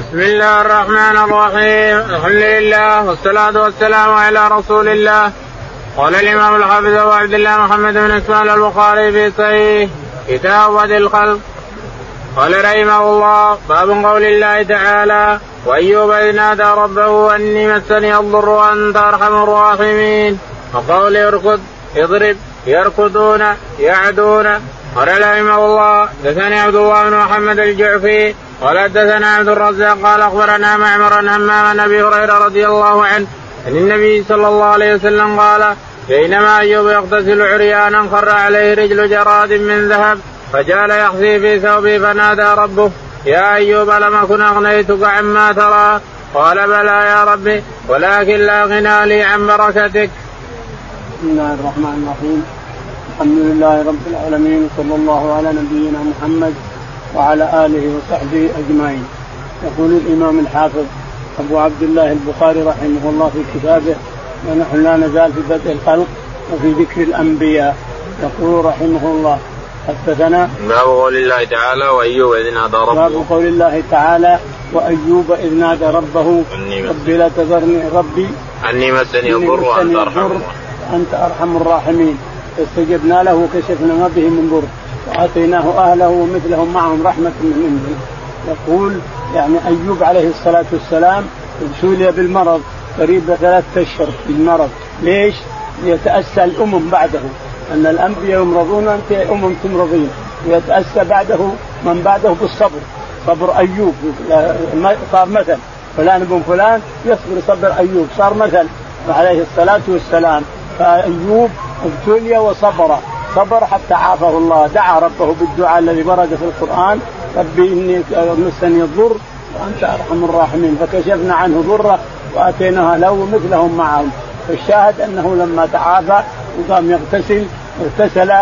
بسم الله الرحمن الرحيم. الحمد لله والصلاة والسلام على رسول الله. قال الإمام الحافظ أبو عبد الله محمد بن إسماعيل البخاري في صحيح كتاب بدء الخلق. قال رحمه الله باب قول الله تعالى وأيوب إذ نادى ربه أني مسني الضر وأنت أرحم الراحمين. وقول اركض اضرب يركضون يعدون. قال رحمه الله دثني عبد الله بن محمد الجعفي قال حدثنا عبد الرزاق قال أخبرنا معمر عن همام عن أبي هريرة رضي الله عنه عن النبي صلى الله عليه وسلم قال بينما أيوب يغتسل عريانا خر عليه رجل جراد من ذهب فجعل يحثي في ثوبه فنادى ربه يا أيوب لم أكن أغنيتك عما ترى قال بلى يا ربي ولكن لا غنى لي عن بركتك. بسم الله الرحمن الرحيم الحمد لله رب العالمين صلى الله على نبينا محمد وعلى آله وصحبه أجمعين. يقول الإمام الحافظ أبو عبد الله البخاري رحمه الله في كتابه ونحن لا نزال في بدء الخلق وفي ذكر الأنبياء يقول رحمه الله حدثنا باب قول الله تعالى وأيوب إذ نادى ربه. باب قول الله تعالى وأيوب إذ نادى ربه ربي لا تذرني ربي أني مسني الضر وأنت أرحم أنت أرحم الراحمين. فاستجبنا له وكشفنا ما به من ضر. واتيناه أهله ومثلهم معهم رحمة من عنده يقول يعني أيوب عليه الصلاة والسلام ابتلي بالمرض قريب ثلاثة أشهر بالمرض. ليش؟ يتاسى الأمم بعده. أن الأنبياء يمرضون انت أمم تمرضين. ويتاسى بعده من بعده بالصبر. صبر أيوب. صار مثل. فلان ابن فلان يصبر صبر أيوب. صار مثل. عليه الصلاة والسلام. فأيوب ابتلي وصبر. صبر حتى عافه الله. دعا ربه بالدعاء الذي ورد في القرآن. ربي إني مسني الضر وأنت أرحم الراحمين. فكشفنا عنه ضره واتيناه له ومثلهم معهم. فالشاهد أنه لما تعافى وقام يغتسل اغتسل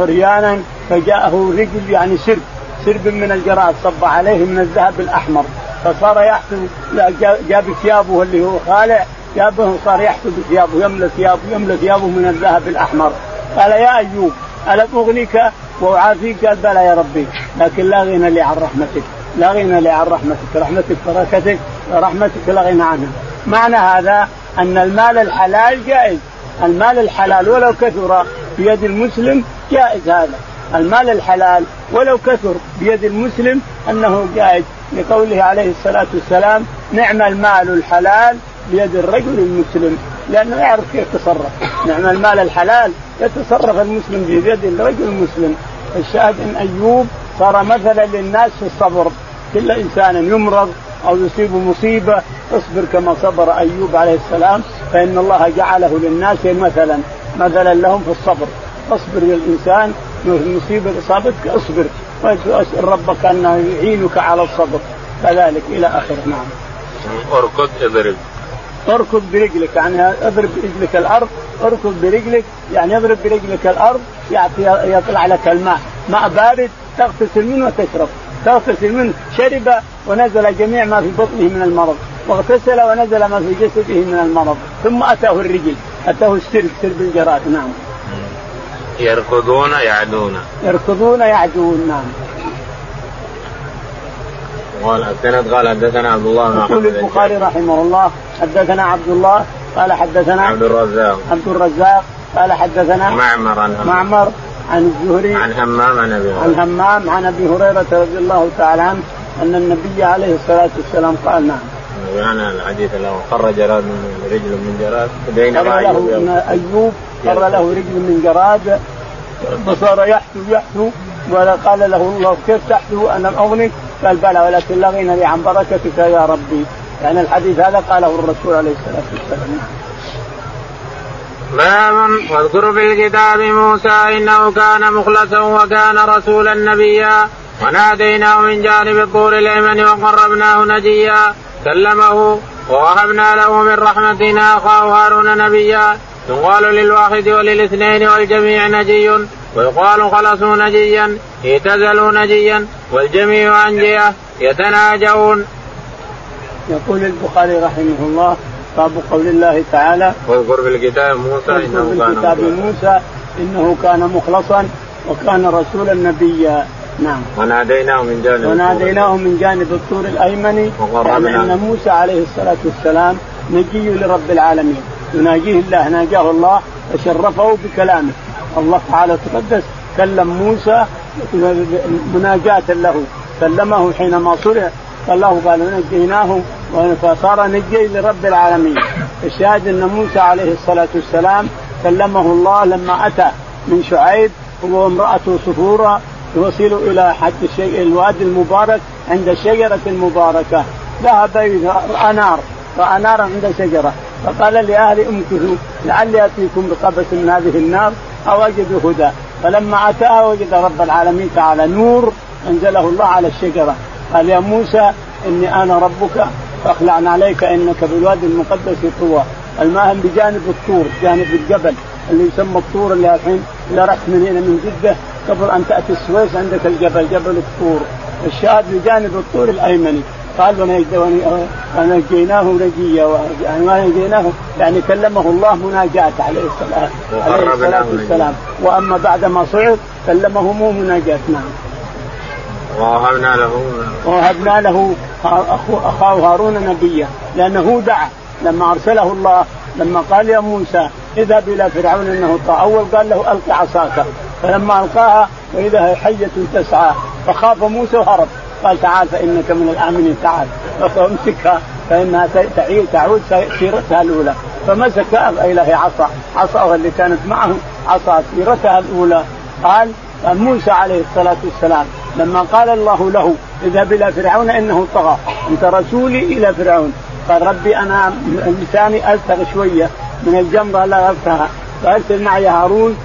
عريانا فجاءه رجل يعني سرب. سرب من الجراد صب عليه من الذهب الأحمر. فصار يحثو جاب ثيابه اللي هو خالع. جابه صار يحثو بثيابه. يملى ثيابه يملى ثيابه من الذهب الأحمر. قال يا أيوب الم اغنيك وأعافيك؟ قال بلى يا ربي لكن لا غنى لي عن رحمتك لا غنى لي عن رحمتك رحمتك بركتك رحمتك لا غنى عنها. معنى هذا أن المال الحلال جائز المال الحلال ولو كثر بيد المسلم جائز هذا. المال الحلال ولو كثر بيد المسلم أنه جائز. لقوله عليه الصلاة والسلام نعم المال الحلال بيد الرجل المسلم. لأنه يعرف كيف يتصرف. نعم المال الحلال يتصرف المسلم في يد الرجل المسلم الشاهد إن أيوب صار مثلا للناس في الصبر. كل إنسان يمرض أو يصيب مصيبة اصبر كما صبر أيوب عليه السلام فإن الله جعله للناس مثلا مثلا لهم في الصبر. اصبر يا الإنسان مصيبة إصابتك اصبر. واسال ربك انه يعينك على الصبر. كذلك إلى آخره. نعم. اركض اضرب. اركض برجلك يعني اضرب برجلك الأرض اركض برجلك يعني اضرب برجلك الأرض يعطي يطلع لك الماء. ماء بارد تغتسل منه وتشرب. تغتسل منه شرب ونزل جميع ما في بطنه من المرض. واغتسل ونزل ما في جسده من المرض. ثم أتاه الرجل. أتاه السرب سرب الجراد. نعم. يركضون يعدون. يركضون يعدون نعم. قال السند قال حدثنا عبد الله بن يقول البخاري رحمه الله حدثنا عبد الله قال حدثنا عبد الرزاق. عبد الرزاق قال حدثنا معمر عن معمر عن الزهري عن همام عن أبي عن همام عن أبي هريرة رضي الله تعالى عنه أن النبي عليه الصلاة والسلام قال نعم. يعني الحديث له خر جراد من رجل من جراد بينما له أيوب خر له رجل من جراد فصار يحثو يحثو وقال له الله كيف تحثو أنا اغنك؟ قال بلى ولكن غنى لي عن بركتك يا ربي. يعني الحديث هذا قاله الرسول عليه الصلاة والسلام. باب واذكر في الكتاب موسى إنه كان مخلصا وكان رسولا نبيا. وناديناه من جانب الطور الأيمن وقربناه نجيا. كلمه ووهبنا له من رحمتنا أخاه هارون نبيا. يقال للواحد وللاثنين والجميع نجي. ويقال خلصوا نجيا اعتزلوا نجيا والجميع انجيه يتناجون. يقول البخاري رحمه الله باب قول الله تعالى واذكر في الكتاب موسى إنه كان الكتاب موسى إنه كان مخلصا وكان رسولا نبيا. نعم. وناديناه من جانب وناديناه من جانب الطور الأيمن يعني إن موسى عليه الصلاة والسلام نجي لرب العالمين. يناجيه الله ناجاه الله وشرفه بكلامه. الله تعالى تقدس. كلم موسى مناجاة له. كلمه حينما صلح الله قال نجيناه فصار نجي لرب العالمين. الشاهد أن موسى عليه الصلاة والسلام كلمه الله لما أتى من شعيب. هو وامراته صفورة يوصل إلى حد الشيء الوادي المبارك عند الشجرة المباركة. ذهب رأى نار. رأى نارا عند شجره فقال لأهل امكثوا لعلي أتيكم بقبس من هذه النار. أجد هدى. فلما اتاها وجد رب العالمين تعالى نور أنزله الله على الشجرة. قال يا موسى إني أنا ربك فاخلعنا عليك إنك بالوادي المقدس طوى. الماء بجانب الطور جانب الجبل اللي يسمى الطور اللي الحين اذا رحت من هنا من جدة قبل أن تأتي السويس عندك الجبل جبل الطور. الشاهد بجانب الطور الأيمني. قال ونجيناه نجيا يعني ما نجيناه. يعني كلمه الله مناجاة عليه الصلاة عليه الصلاة والسلام. وأما بعد ما صعد كلمه مو مناجاة نعم. ووهبنا له ووهبنا له أخاه هارون نبيا لأنه دعا. لما أرسله الله لما قال يا موسى اذهب إلى فرعون إنه طاع. أول قال له ألق عصاك. فلما ألقاها وإذا هي حية تسعى فخاف موسى وهرب قال تعال فإنك من الآمنين تعال. فأمسكها فإنها تعيد تعود سيرتها الأولى. فمسك الهي عصا. عصاه اللي كانت معه عصا سيرتها الأولى. قال موسى عليه الصلاة والسلام لما قال الله له اذهب إلى فرعون إنه طغى. أنت رسولي إلى فرعون. قال ربي أنا لساني التغ شوية من الجمره لا افتها فأرسل معي هارون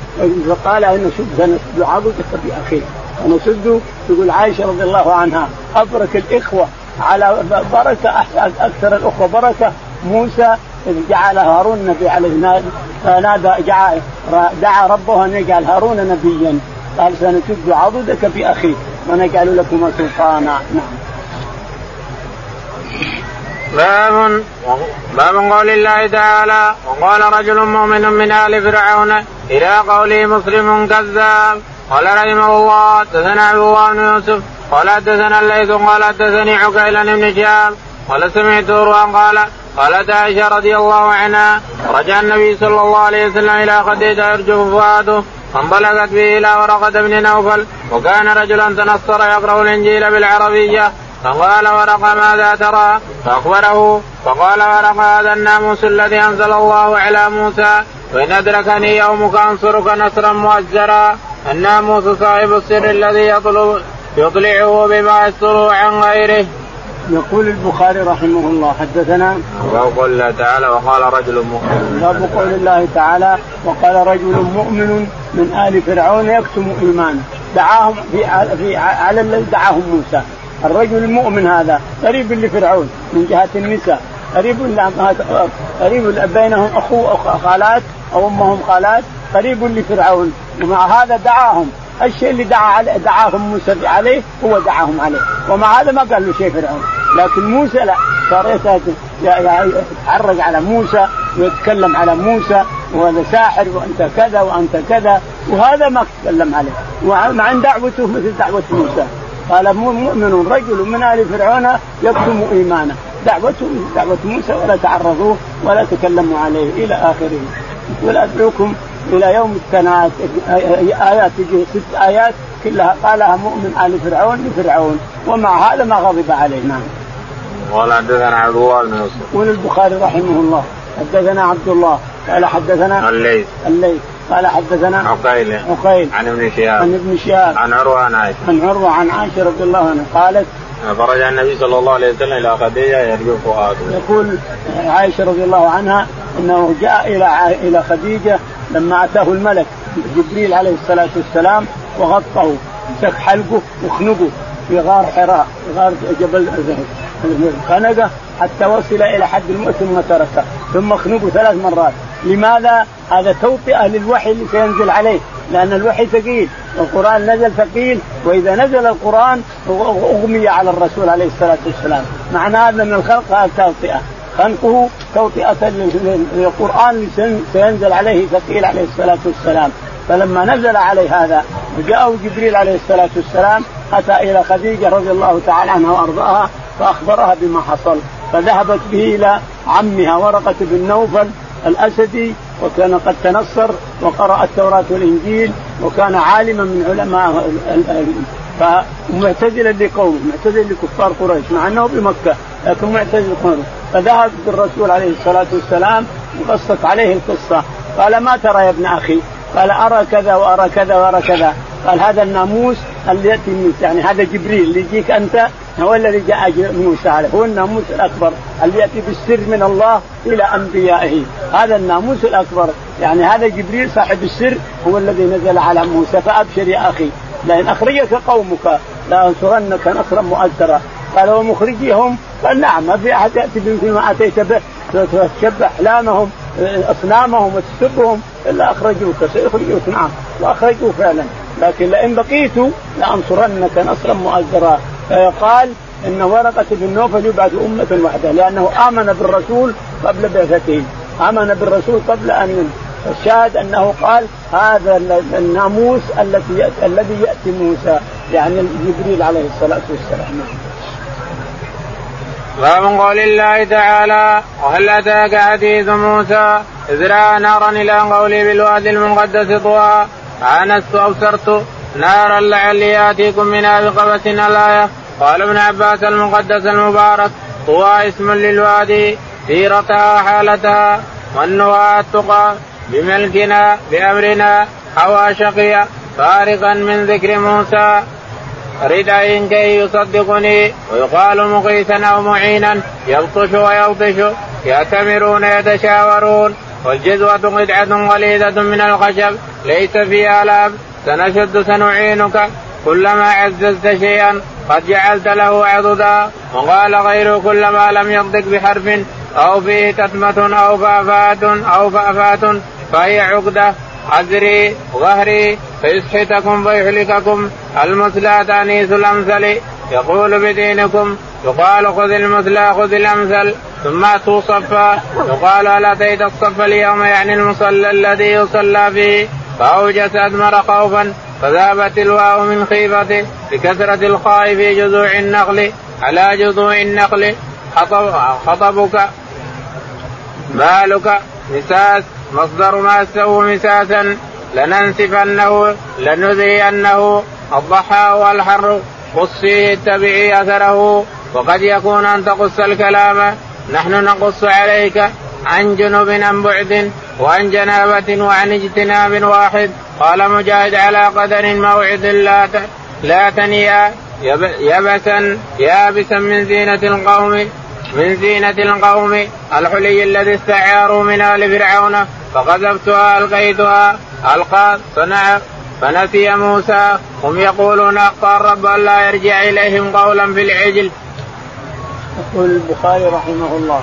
فقال ان سنشد عضدك باخيك ونسد تقول عائشة رضي الله عنها. ابرك الإخوة على بركة أكثر الأخوة بركة. موسى إذ جعل هارون النبي عليه نادى دعا ربه أن يجعل هارون نبيا. قال سنشد عضدك بأخيك. ونجعل لكما سلطانا. نعم. باب باب قول الله تعالى وقال رجل مؤمن من آل فرعون إلى قوله مسلم كذاب. قال رحمه الله حدثنا عبد الله بن يوسف قال حدثنا الليث قال حدثني عقيل بن شهاب قال سمعت روان قال قالت عائشة رضي الله عنها رجع النبي صلى الله عليه وسلم إلى خديجة يرجف فؤاده فانطلقت به إلى ورقة بن نوفل وكان رجلا تنصر يقرأ الإنجيل بالعربية. فقال ورقه ماذا ترى؟ فأخبره فقال ورقه هذا الناموس الذي أنزل الله على موسى وإن أدركني يومك أنصرك نصرا مؤزرا الناموس صاحب السر الذي يطلب يطلعه بما يستره عن غيره. يقول البخاري رحمه الله حدثنا باب قول الله تعالى وقال رجل مؤمن باب قول الله تعالى وقال رجل مؤمن من آل فرعون يكتم إيمانه دعاهم في على الذي دعاهم موسى الرجل المؤمن هذا قريب لفرعون من جهة النساء. قريب قريب بينهم اخو خالات أو أمهم خالات. قريب لفرعون. ومع هذا دعاهم. الشيء اللي دعا عليه دعاهم موسى عليه هو دعاهم عليه. ومع هذا ما قال له شيء فرعون. لكن موسى لا. صار يتحرج على موسى ويتكلم على موسى. وهذا ساحر وأنت كذا وأنت كذا. وهذا ما تكلم عليه. ومع دعوته مثل دعوة موسى. قال مؤمن رجل من آل فرعون يكتم إيمانه. دعوته دعوة موسى ولا تعرضوه ولا تكلموا عليه إلى آخره. يقول أدعوكم إلى يوم التناد آيات تجي ست آيات كلها قالها مؤمن آل فرعون لفرعون. ومع هذا ما غضب عليه. نعم. قال حدثنا عبد الله بن يوسف. يقول البخاري رحمه الله. حدثنا عبد الله. قال حدثنا الليث. الليث. قال حدثنا عقيل. عقيل. عن ابن شهاب. عن ابن شهاب. عن عروة عن عائشة. عن عروة عن عائشة رضي الله عنها قالت فرجع النبي صلى الله عليه وسلم إلى خديجة يرجو فؤاده. يقول عائشة رضي الله عنها إنه جاء إلى إلى خديجة لما أتاه الملك جبريل عليه الصلاة والسلام وغطه مسك حلقه وخنقه في غار حراء في غار جبل خنقة حتى وصل إلى حد الموت ثم تركه ثم خنقه ثلاث مرات. لماذا؟ هذا توطئة للوحي اللي سينزل عليه؟ لأن الوحي ثقيل القران نزل ثقيل وإذا نزل القرآن أغمي على الرسول عليه الصلاة والسلام. معنى هذا من الخلق توطئة. خلقه توطئة للقرآن اللي سينزل عليه ثقيل عليه الصلاة والسلام. فلما نزل عليه هذا وجاءه جبريل عليه الصلاة والسلام أتى إلى خديجة رضي الله تعالى عنها وأرضاها فأخبرها بما حصل فذهبت به إلى عمها ورقة بن نوفل الأسدي وكان قد تنصر وقرأ التوراة والإنجيل وكان عالما من علماء فمعتزلا لقومه معتزل لكفار قريش مع أنه بمكة لكن معتزل قومه فذهب بالرسول عليه الصلاة والسلام وقصت عليه القصة قال ما ترى يا ابن أخي؟ قال أرى كذا وأرى كذا وأرى كذا. قال هذا الناموس اللي يأتي موسى يعني هذا جبريل اللي يجيك أنت هو الذي جاء موسى عليه. هو الناموس الأكبر اللي يأتي بالسر من الله إلى أنبيائه. هذا الناموس الأكبر. يعني هذا جبريل صاحب السر هو الذي نزل على موسى. فأبشر يا أخي لئن أخرجك قومك لأنصرنك نصرا مؤثرا. قال ومخرجيهم؟ قال نعم ما في أحد يأتي بمثل ما آتيت به. تشبه احلامهم اصنامهم وتسبهم إلا أخرجوك سيخرجوك نعم وأخرجوا فعلا. لكن لئن بقيت لأنصرنك نصرا مؤزرا. فيقال إن ورقة بن نوفل يبعث أمة واحدة لأنه آمن بالرسول قبل بعثته. آمن بالرسول قبل أن الشاهد أنه قال هذا الناموس الذي الذي يأتي موسى يعني جبريل عليه الصلاة والسلام. باب قول الله تعالى وهل أتاك حديث موسى إذ رأى نارا إلى قولي بالوادي المقدس طوى؟ انست أبصرت. نارا لعلي آتيكم منها بقبس الآية. قال ابن عباس المقدس المبارك طوى اسم للوادي سيرتها حالتها والنواة التقى بملكنا بأمرنا حوى شقيا فارقا من ذكر موسى. رداء كي يصدقني ويقال مقيتا أو معينا يبطش ويبطش يأتمرون يتشاورون والجذوة قطعة غليظة من الخشب ليس فيها لاب سنشد سنعينك كلما عززت شيئا قد جعلت له عضدا وقال غيره كلما لم ينطق بحرف أو فيه تتمة أو فأفات أو فأفات فهي عقدة. عذري ظهري فيسحتكم فيهلككم المثلى تانيث الامثل يقول بدينكم يقال خذ المثلى خذ الأمثل. ثم أتوا صفا. يقال هل اتيت الصف اليوم؟ يعني المصلى الذي يصلى فيه. فاوجس أدمر خوفا فذهبت الواو من خيفته. بكثرة الخاء في جذوع النخل. على جذوع النخل خطب خطبك. بالك مساس مصدر ما سوى مساسا لننسفنه لنذينه الضحى والحر قص فيه اتبعي أثره وقد يكون أن تقص الكلام. نحن نقص عليك عن جنوب عن بعد وعن جنابة وعن اجتناب واحد. قال مجاهد على قدر موعد لا لا تنيا يبسا يابسا من زينة القوم من زينة القوم. الحلي الذي استعاروا من آل فرعون فقذفتها ألقيتها ألقى صنع فنسي موسى. هم يقولون أخطأ الرب لا يرجع إليهم قولا في العجل. يقول البخاري رحمه الله.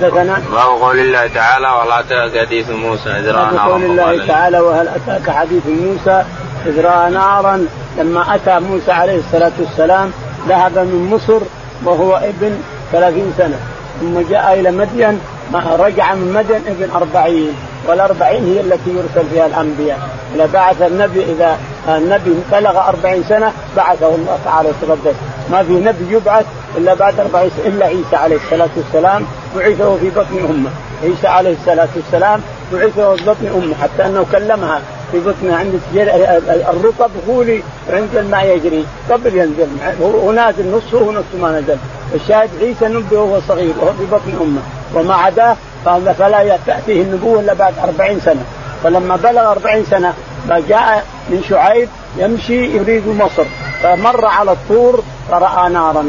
حدثنا باب قول الله تعالى وهل اتاك حديث موسى إذ رأى نارا قول الله تعالى وهل أتاك حديث موسى إذ رأى نارا؟ لما أتى موسى عليه الصلاة والسلام ذهب من مصر وهو ابن ثلاثين سنة. ثم جاء إلى مدين رجع من مدين ابن أربعين والأربعين هي التي يرسل فيها الأنبياء. إذا بعث النبي إذا النبي بلغ أربعين سنة بعثه الله تعالى وتقدس. ما في نبي يبعث إلا بعد أربعين سنة إلا عيسى عليه الصلاة والسلام بعثه في بطن أمه. عيسى عليه الصلاة والسلام بعثه في بطن أمه حتى أنه كلمها في بطنها عند الرطب غولي عند الماء يجري. قبل ينزل هو نازل نصه ونصه ما نزل. الشاهد عيسى نبي وهو صغير وهو في بطن أمه. وما عداه فلا تأتيه النبوة إلا بعد أربعين سنة. فلما بلغ أربعين سنة جاء من شعيب يمشي يريد مصر. فمر على الطور فرأى نارا.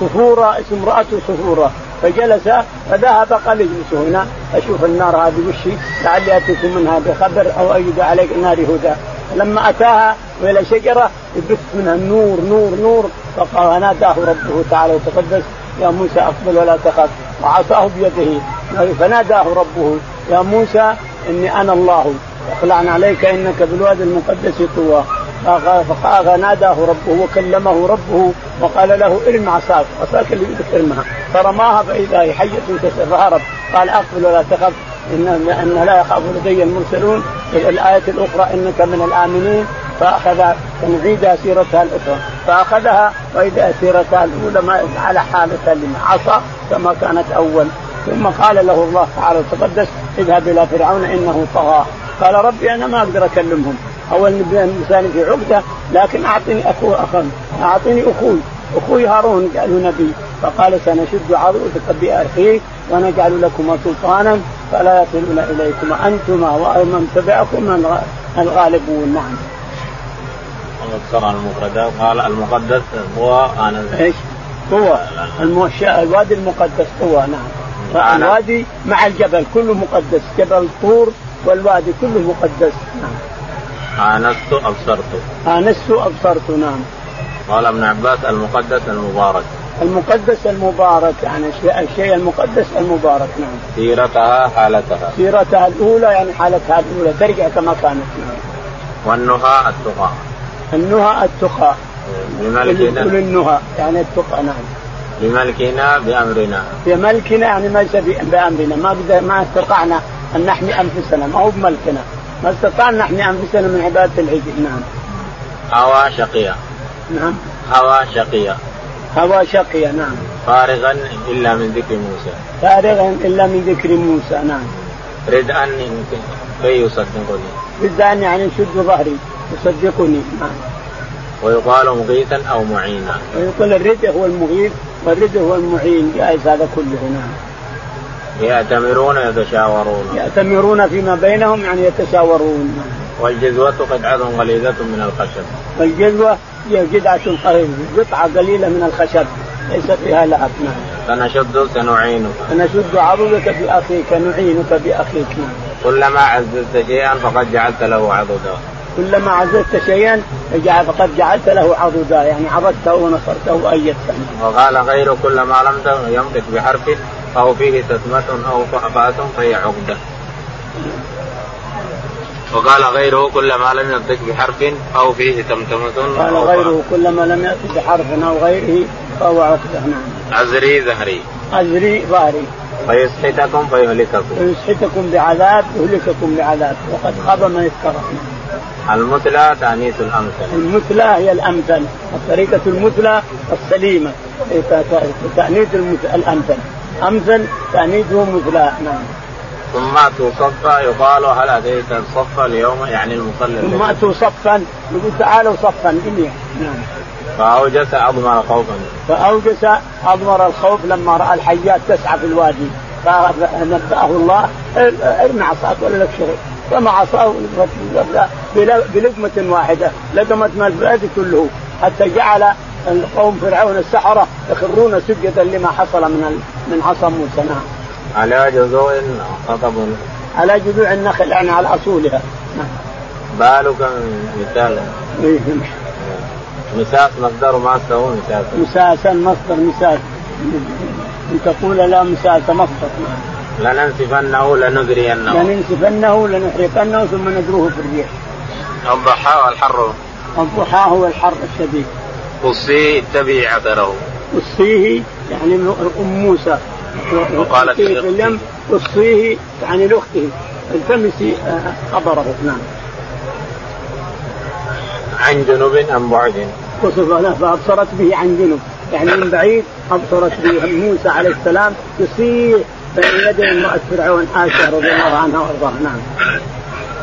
صفورة اسم امرأته صفورة. فجلس فذهب قال اجلسوا هنا. أشوف النار هذه وش لعلي اتيكم منها بخبر أو أجد عليك نار هدى. لما أتاها وإلى شجرة يبث منها النور نور نور. فقال ناداه ربه تعالى وتقدس. يا موسى أقبل ولا تخف. وعصاه بيده. فناداه ربه يا موسى إني أنا الله. اخلعنا عليك إنك بالوادي المقدس طوى. فناداه ربه وكلمه ربه وقال له ارم عصاك. عصاك اللي بدك ارمها. فرماها فإذا هي حية تسر فهرب قال أقبل ولا تخف. ان ان لا يخاف لدي المرسلون الآية الأخرى إنك من الآمنين. فاخذ نعيدها سيرتها الأخرى. فأخذها وإذا سيرتها الأولى ما على حالتها عصى كما كانت أول. ثم قال له الله تعالى وتقدس اذهب إلى فرعون إنه طغى. قال ربي أنا ما أقدر أكلمهم. أول الانسان في عقدة لكن أعطني اخو اخا أعطني أخوي. أخوي هارون قالوا نبي فقال سنشد عضدك بأخيك ونجعل لكما سلطانا فلا يصلون اليكما أنتما ومن تبعكم الغالبون نعم. ذكر المفردات قال المقدس هو أنا. إيش؟ هو. الوادي المقدس هو نعم. الوادي مع الجبل كله مقدس جبل طور والوادي كله مقدس نعم. آنست أبصرت. آنست أبصرت نعم. قال ابن عباس المقدس المبارك. المقدس المبارك يعني الشيء المقدس المبارك نعم. سيرتها حالتها. سيرتها الأولى يعني حالتها الأولى ترجع كما كانت نعم. والنهى التقى. النهى التقى. بملكنا النهى يعني التقى نعم. بملكنا بأمرنا. بملكنا يعني ليس بأمرنا. ما ما استطعنا أن نحمي أنفسنا ما هو بملكنا. ما استطعنا نحمي أنفسنا من عبادة العجل نعم. هوى شقية نعم. هوى شقية هوى شقية نعم. فارغا إلا من ذكر موسى. فارغا إلا من ذكر موسى نعم. ردءا كي يصدقني. ردءا يعني يشد ظهري يصدقني نعم. ويقال مغيثا أو معينا. ويقول الرد هو المغيث والرد هو المعين جائز هذا كله نعم. يأتمرون يتشاورون. يأتمرون فيما بينهم يعني يتشاورون والجزوة قطعة غليظة من الخشب. والجزوة هي جدعة قطعة قليلة من الخشب ليس فيها لعب نعم سنشد سنعينك. سنشد عضدك بأخيك نعينك بأخيك. نعم كلما عززت شيئا فقد جعلت له عضدا. كلما عززت شيئا فقد جعلت له عضدا يعني عضدته ونصرته وأيدته. وقال غير كلما لم ينطق بحرف أو فيه تتمة أو فأبات فهي عقدة. وقال غيره كلما لم ينطق بحرف أو فيه تمتمة قال غيره كلما لم يأتي بحرف أو غيره فهو عقدة نعم. عزري زهري عزري ظهري. فيسحتكم فيهلككم. فيسحتكم بعذاب يهلككم بعذاب. وقد خاب من افترى. المثلى تأنيث الأمثل. المثلى هي الأمثل. الطريقة المثلى السليمة. تأنيث الأمثل. أمثل تأنيثه مثلى. نعم. ثم أتوا صفا يقال هل أتيت الصف اليوم؟ يعني المصلي ثم أتوا صفا يقول تعالوا صفا. نعم. فأوجس أضمر خوفا فأوجس أضمر الخوف لما رأى الحيات تسعى في الوادي. فنبأه الله. ارمي عصاك ولا لك شغل؟ فما عصاه بلقمة واحدة. لقمت ما الوادي كله. حتى جعل القوم فرعون السحرة يخرون سجدا لما حصل من من عصا موسى. نعم. على جذوع خطب على جذوع النخل يعني على أصولها. بالك مثال. إيه. مساس مصدر ما هو مساس. مساسا مصدر مساس. إن تقول لا مساس مصدر. لننسفنه لنذرينه لننسفنه لنحرقنه ثم ندروه في الريح. الضحى والحر. الضحى هو الحر الشديد. قصيه اتبعي عثره قصيه يعني ام موسى. وقالت اليم قصيه يعني لاخته التمسي آه، خبره. نعم. عن جنوب أم بعد؟ وصف فأبصرت به عن جنوب. يعني من بعيد أبصرت به. موسى عليه السلام يصيح بين يدي امرأة فرعون عائشة رضي الله عنها وأرضاها. نعم.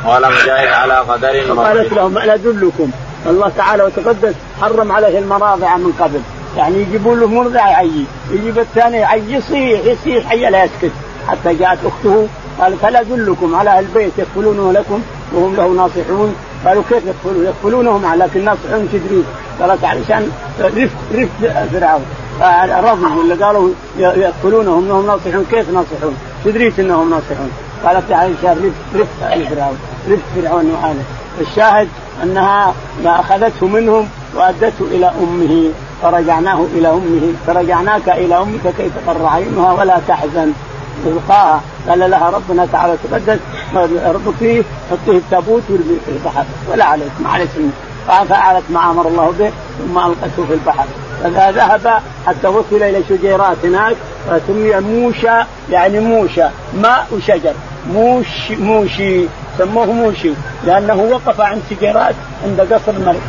قال مجاهد على قدر قالت لهم الا ادلكم الله تعالى وتقدس حرم عليه المراضع من قبل. يعني يجيبوا له مرضع يعيي يجيب الثاني يعيي يصيح يصيح حي لا يسكت. حتى جاءت أخته قالت هل ادلكم على أهل البيت يكفلونه لكم وهم له ناصحون. قالوا كيف يكفلون يكفلونهم لكن ناصحون تدريس قالت علشان رفق رفق فرعون. رفض ولا قالوا يكفلونهم انهم ناصحون كيف ناصحون؟ تدريس إنهم ناصحون. قالت عائشه رفق رفق فرعون. رفق فرعون وآله الشاهد أنها ما أخذته منهم وأدته إلى أمه. فرجعناه إلى أمه. فرجعناك إلى أمك كي تقر عينها ولا تحزن. القاها قال لها ربنا تعالى تقدس. اربطيه حطيه التابوت وارميه في البحر. ولا عليك. ما عليك. ففعلت ما أمر الله به. ثم ألقته في البحر. فذهب حتى وصل إلى شجيرات هناك فسمي موشى. يعني موشى. ماء وشجر. موش موشي. سموه موشي. لأنه وقف عند سجارات عند قصر الملك.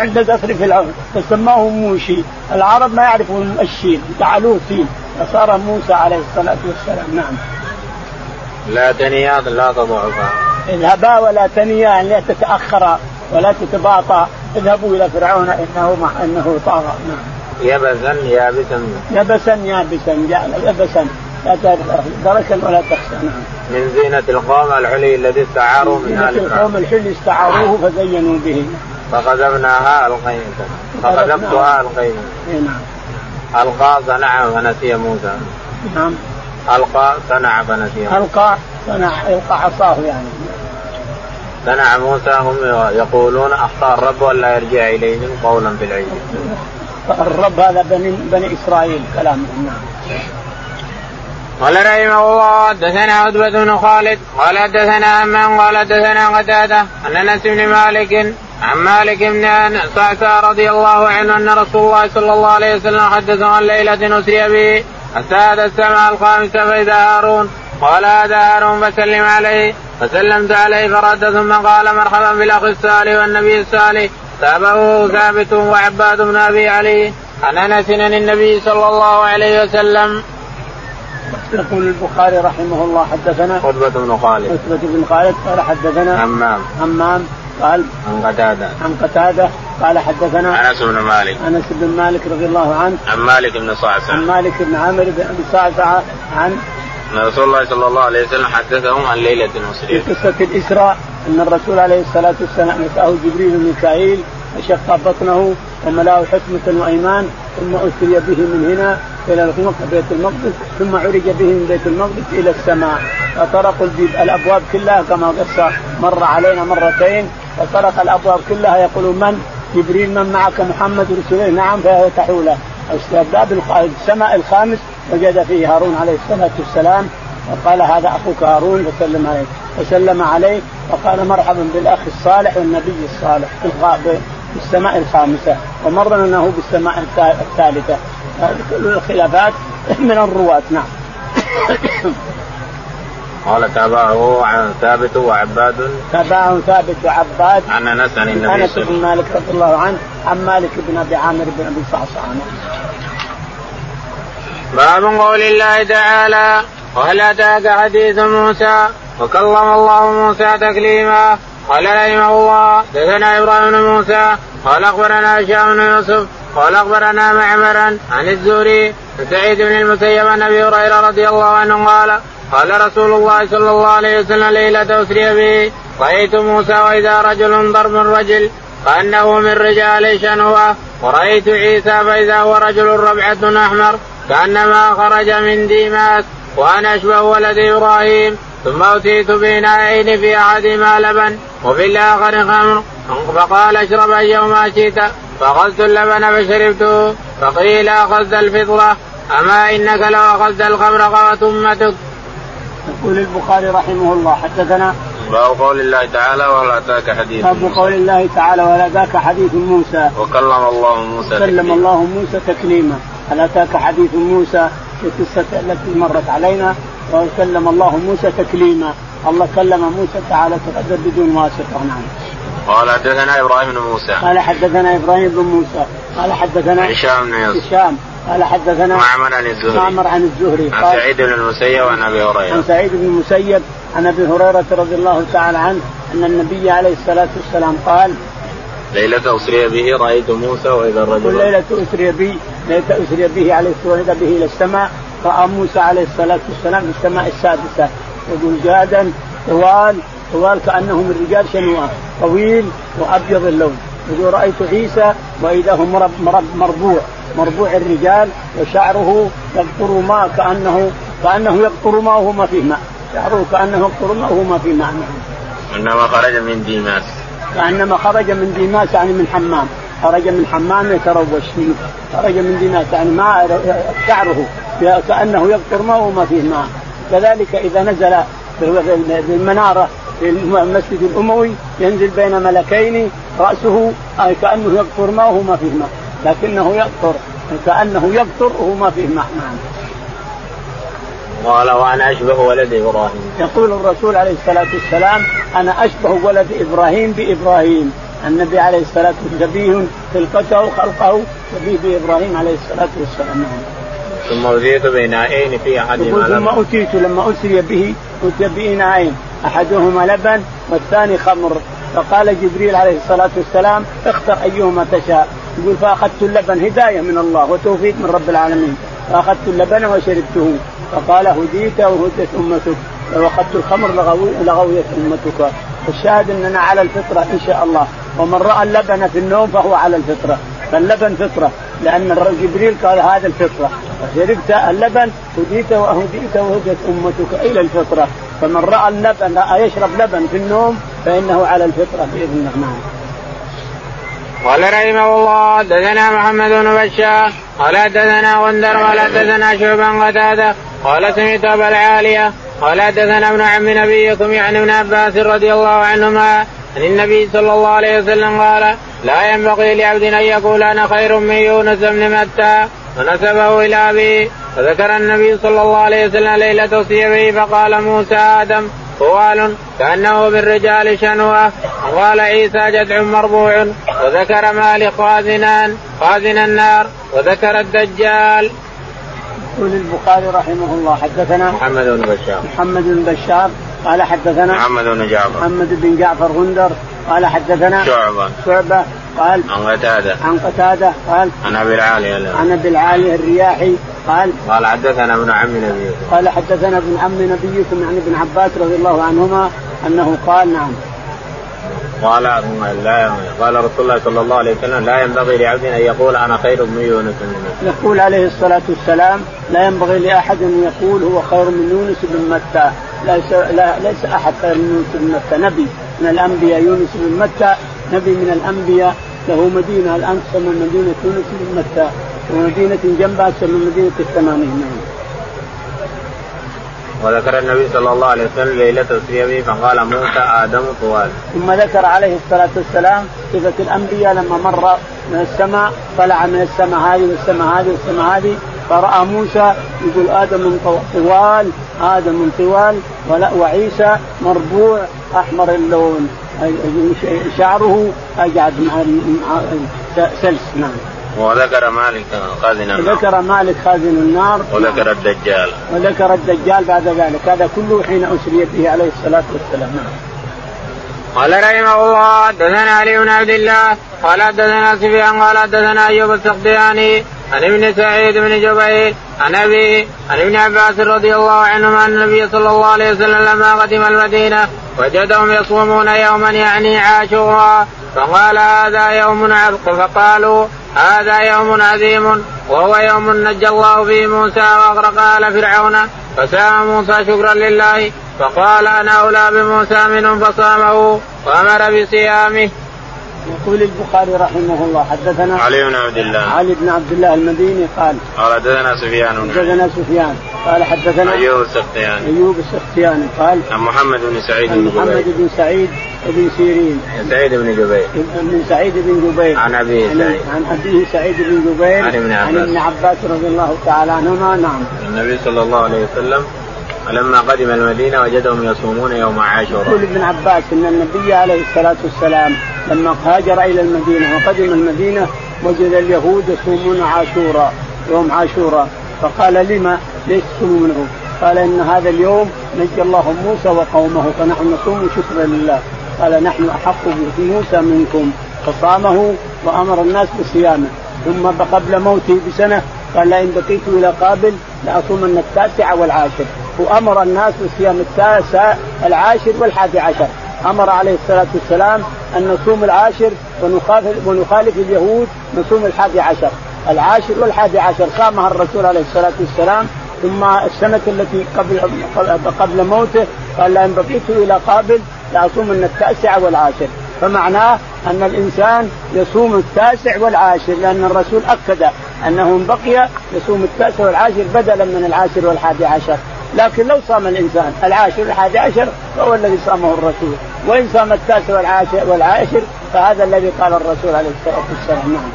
عند قصر فرعون فسماه موشي. العرب ما يعرفون الشين جعلوه سين. فصار موسى عليه الصلاة والسلام نعم. لا تنيا لا تضعفا. اذهبا ولا تنيا يعني لا تتأخرا ولا تتباطا. اذهبوا إلى فرعون إنه إنه طاغى. نعم. يبسا يابسا. يبسا يابسا يبسا. لا دركا ولا تخشى. نعم. من زينة القوم الحلي الذي استعاروا من زينة القوم الحلي استعاروه فزينوا به. فقذفناها القينا فقذفتها القينا نعم. ألقى صنع فنسي موسى. نعم. ألقى صنع فنسي ألقى صنع يلقى عصاه يعني. صنع موسى هم يقولون أخطأ الرب ولا يرجع إليهم قولا في العيد الرب هذا بني, بني إسرائيل كلام نعم. قال رحمه الله حدثنا عتبة بن خالد قال حدثنا أمان قال حدثنا قتادة عن أنس بن مالك عن مالك بن صعصع رضي الله عنه أن رسول الله صلى الله عليه وسلم حدثه عن ليلة أسري به حتى هذا السماء الخامسة فإذا هارون قال هذا هارون فسلم عليه فسلمت عليه فرد ثم قال مرحبا بالأخ الصالح والنبي الصالح تابعه ثابت وعباد بن أبي علي عن أنس عن النبي صلى الله عليه وسلم. يقول البخاري رحمه الله حدثنا عتبة بن خالد عتبة بن خالد قال حدثنا همام همام قال عن قتادة. عن قتادة. قال حدثنا أنس بن مالك. أنس بن مالك رضي الله عنه. عن مالك بن صعصع عن مالك بن عامر بن صعصع عن أن رسول الله صلى الله عليه وسلم حدثهم عن ليلة اسري. في قصة الإسراء أن الرسول عليه الصلاة والسلام نساه جبريل وميكائيل فشق بطنه وملاه حكمة وإيمان ثم أسري به من هنا إلى بيت المقدس ثم عرج به من بيت المقدس إلى السماء. فطرقوا الأبواب كلها كما قص مر علينا مرتين. فطرق الأبواب كلها يقول من؟ جبريل من معك؟ محمد رسوله نعم فيفتحوا له باب السماء الخامس وجد فيه هارون عليه الصلاة والسلام وقال هذا أخوك هارون فسلم عليه. فسلم عليه وقال مرحبا بالأخ الصالح والنبي الصالح في السماء الخامسة ومر أنه بالسماء الثالثة. هذه كل الخلافات من الرواة. نعم. قال تابعه عن ثابت وعباد. تابعه ثابت وعباد. عن أنس عن النبي أنس بن مالك رضي الله عنه عن مالك بن أبي عامر بن أبي صعصع باب قول الله تعالى وهل أتاك حديث موسى؟ وكلم الله موسى تكليما. قال رحمه الله دثنا إبراهيم بن موسى. قال أخبرنا هشام بن يوسف. قال أخبرنا معمرا عن الزهري سعيد بن المسيب عن أبي هريرة رضي الله عنه قال قال رسول الله صلى الله عليه وسلم ليلة أسري به رأيت موسى وإذا رجل ضرب الرجل كأنه من رجال شنوة. ورأيت عيسى فإذا هو رجل ربعة أحمر كأنما خرج من ديماس وأنا أشبه ولد إبراهيم. ثم أتيت بإناءين في أحدهما لبن وفي الآخر خمر. فقال اشرب أيهما شئت فأخذت اللبن فشربته. فقيل أخذت الفطرة أما إنك لو أخذت الخمر قوت أمتك يقول البخاري رحمه الله حدثنا باب قول الله تعالى وهل أتاك حديث باب قول الله تعالى وهل أتاك حديث موسى؟ وكلم الله موسى كلم الله موسى تكليما. هل أتاك حديث موسى؟ في القصة التي مرت علينا وكلم الله موسى تكليما. الله كلم موسى تعالى تقدر بدون واسطة. نعم. قال حدثنا إبراهيم بن موسى. قال حدثنا إبراهيم بن موسى. قال حدثنا هشام بن يوسف هشام. قال حدثنا معمر عن الزهري. معمر عن الزهري. عن سعيد بن المسيب وعن أبي هريرة. عن سعيد بن المسيب عن أبي هريرة رضي الله تعالى عنه أن النبي عليه الصلاة والسلام قال ليلة أسري به رأيت موسى وإذا الرجل. ليلة أسري به ليلة أسري به عليه الصلاة والسلام به إلى السماء رأى موسى عليه الصلاة والسلام في السماء السادسة. يقول جادا طوال طوال كأنه من رجال شنوان طويل وأبيض اللون. يقول رأيت عيسى وإذا هو مرب مرب مربوع مربوع الرجال وشعره يقطر ماء كانه كأنه يقطر ماء وهو ما فيه ماء. شعره كأنه يقطر ماء وهو ما فيه ماء. إنما خرج من ديماس. كأنما خرج من ديماس يعني من حمام. خرج من حمام يتروش فيه. خرج من ديماس يعني ماء شعره كأنه يقطر ماء وما فيه ماء. كذلك إذا نزل في المنارة المسجد الأموي ينزل بين ملكين رأسه كأنه يقطر ماء وهو ما فيه ماء لكنه يقطر كأنه يقطر وهو ما فيه ماء نعم. قال وأنا أشبه ولد إبراهيم. يقول الرسول عليه الصلاة والسلام أنا أشبه ولد إبراهيم بإبراهيم. النبي عليه الصلاة والسلام شبيه خلقته خلقه شبيه بإبراهيم عليه الصلاة والسلام. ثم أوتيت بإناءين في أحدهما. ثم أوتيت لما أسري به أوتي بإناءين أحدهما لبن والثاني خمر. فقال جبريل عليه الصلاة والسلام اختر أيهما تشاء. يقول فأخذت اللبن هداية من الله وتوفيق من رب العالمين. فأخذت اللبن وشربته. فقال هديت وهدت أمتك. لو أخذت الخمر لغويت أمتك. الشاهد أننا على الفطرة إن شاء الله. ومن رأى اللبن في النوم فهو على الفطرة. فاللبن فطرة لأن جبريل قال هذا الفطرة فشربت اللبن هديت وهديت وهدت أمتك إلى الفطرة فمن رأى اللبن يشرب لبن في النوم فإنه على الفطرة بإذن الله نعم. قال رحمه الله حدثنا محمد بن بشار قال حدثنا غندر قال حدثنا شعبا قتادة قال سمعت أبا العالية قال حدثنا ابن عم نبيكم يعني ابن عباس رضي الله عنهما عن النبي صلى الله عليه وسلم قال لا ينبغي لعبد أن يقول أنا خير من يونس بن متى ونسبه إلى ابيه فذكر النبي صلى الله عليه وسلم ليلة صيبه فقال موسى آدم طوال كأنه بالرجال شنوة. وقال عيسى جدع مربوع. وذكر مالك خازنان خازن النار. وذكر الدجال. يقول البخاري رحمه الله حدثنا محمد بن بشار. محمد بن بشار قال حدثنا محمد بن جعفر. محمد بن جعفر غندر قال حدثنا شعبة. شعبة قال عن قتادة. عن قتادة قال عن أبي العالية عن أبي العالية الرياحي قال قال حدثنا ابن عم نبيكم قال حدثنا ابن عم نبيكم يعني ابن عباس رضي الله عنهما أنه قال نعم. قال لا قال رسول الله صلى الله عليه وسلم لا ينبغي لعبد أن يقول أنا خير من يونس بن يقول عليه الصلاة والسلام لا ينبغي لأحد أن يقول هو خير من يونس بن متى. ليس لا ليس أحد خير من يونس بن متى. نبي من الأنبياء يونس بن متى. نبي من الأنبياء له مدينة الان تسمى مدينة يونس بن متى ومدينة جنبها تسمى مدينة الثمانين. وذكر النبي صلى الله عليه وسلم ليلة أسري فقال موسى آدم طوال. ثم ذكر عليه الصلاة والسلام صفة الأنبياء لما مر من السماء طلع من السماء هذه والسماء هذه والسماء هذه فرأى موسى يقول آدم طوال آدم طوال وعيسى مربوع أحمر اللون شعره أجعد مع سلس نعم. وذكر مالك خازن النار. ذكر مالك خازن النار. وذكر الدجال. وذكر الدجال بعد ذلك. هذا كله حين اسري به عليه الصلاة والسلام. نعم. قال رحمه الله حدثنا علي بن عبد الله قال حدثنا سفيان قال حدثنا أيوب السختياني عن ابن سعيد بن جبير عن ابي عن ابن عباس رضي الله عنهما أن النبي صلى الله عليه وسلم لما قدم المدينة وجدهم يصومون يوما يعني عاشورا فقال هذا يوم عرق فقالوا هذا يوم عظيم وهو يوم نجى الله فيه موسى وأغرق آل فرعون فسام موسى شكرا لله فقال أنا أولى بموسى منهم فصامه وأمر بصيامه. يقول البخاري رحمه الله حدثنا علي بن عبد الله. علي بن عبد الله المديني قال قال حدثنا سفيان حدثنا سفيان قال حدثنا أيوب السختياني. أيوب السختياني قال عن محمد بن سعيد بن جبير محمد بن سعيد بن سيرين. سعيد بن جبير. بن سعيد بن جبير. عن ابيه سعيد. عن ابيه سعيد بن جبير. عن ابن عباس عن ابن عباس. رضي الله تعالى عنهما نعم. النبي صلى الله عليه وسلم. لما قدم المدينة وجدهم يصومون يوم عاشوراء. يقول ابن عباس إن النبي عليه الصلاة والسلام لما هاجر إلى المدينة وقدم المدينة وجد اليهود يصومون عاشوراء يوم عاشوراء. فقال لما؟ ليش تصومونه؟ قال إن هذا اليوم نجى الله موسى وقومه فنحن نصوم شكرا لله. قال نحن أحق بموسى منكم. فصامه وأمر الناس بصيامه. ثم قبل موته بسنة قال لئن بقيت إلى قابل لأصومن التاسع والعاشر. وأمر الناس بصيام التاسع العاشر والحادي عشر. أمر عليه الصلاة والسلام أن نصوم العاشر ونخالف ونخالف اليهود نصوم الحادي عشر. العاشر والحادي عشر صامها الرسول عليه الصلاة والسلام ثم السنة التي قبل قبل موته قال لئن بقيت إلى قابل لأصومن التاسع والعاشر. فمعناه أن الإنسان يصوم التاسع والعاشر لأن الرسول أكد أنه إن بقي يصوم التاسع والعاشر بدلا من العاشر والحادي عشر. لكن لو صام الإنسان العاشر والحادي عشر فهو الذي صامه الرسول. وإن صام التاسع والعاشر والعاشر فهذا الذي قال الرسول عليه الصلاة والسلام. نعم.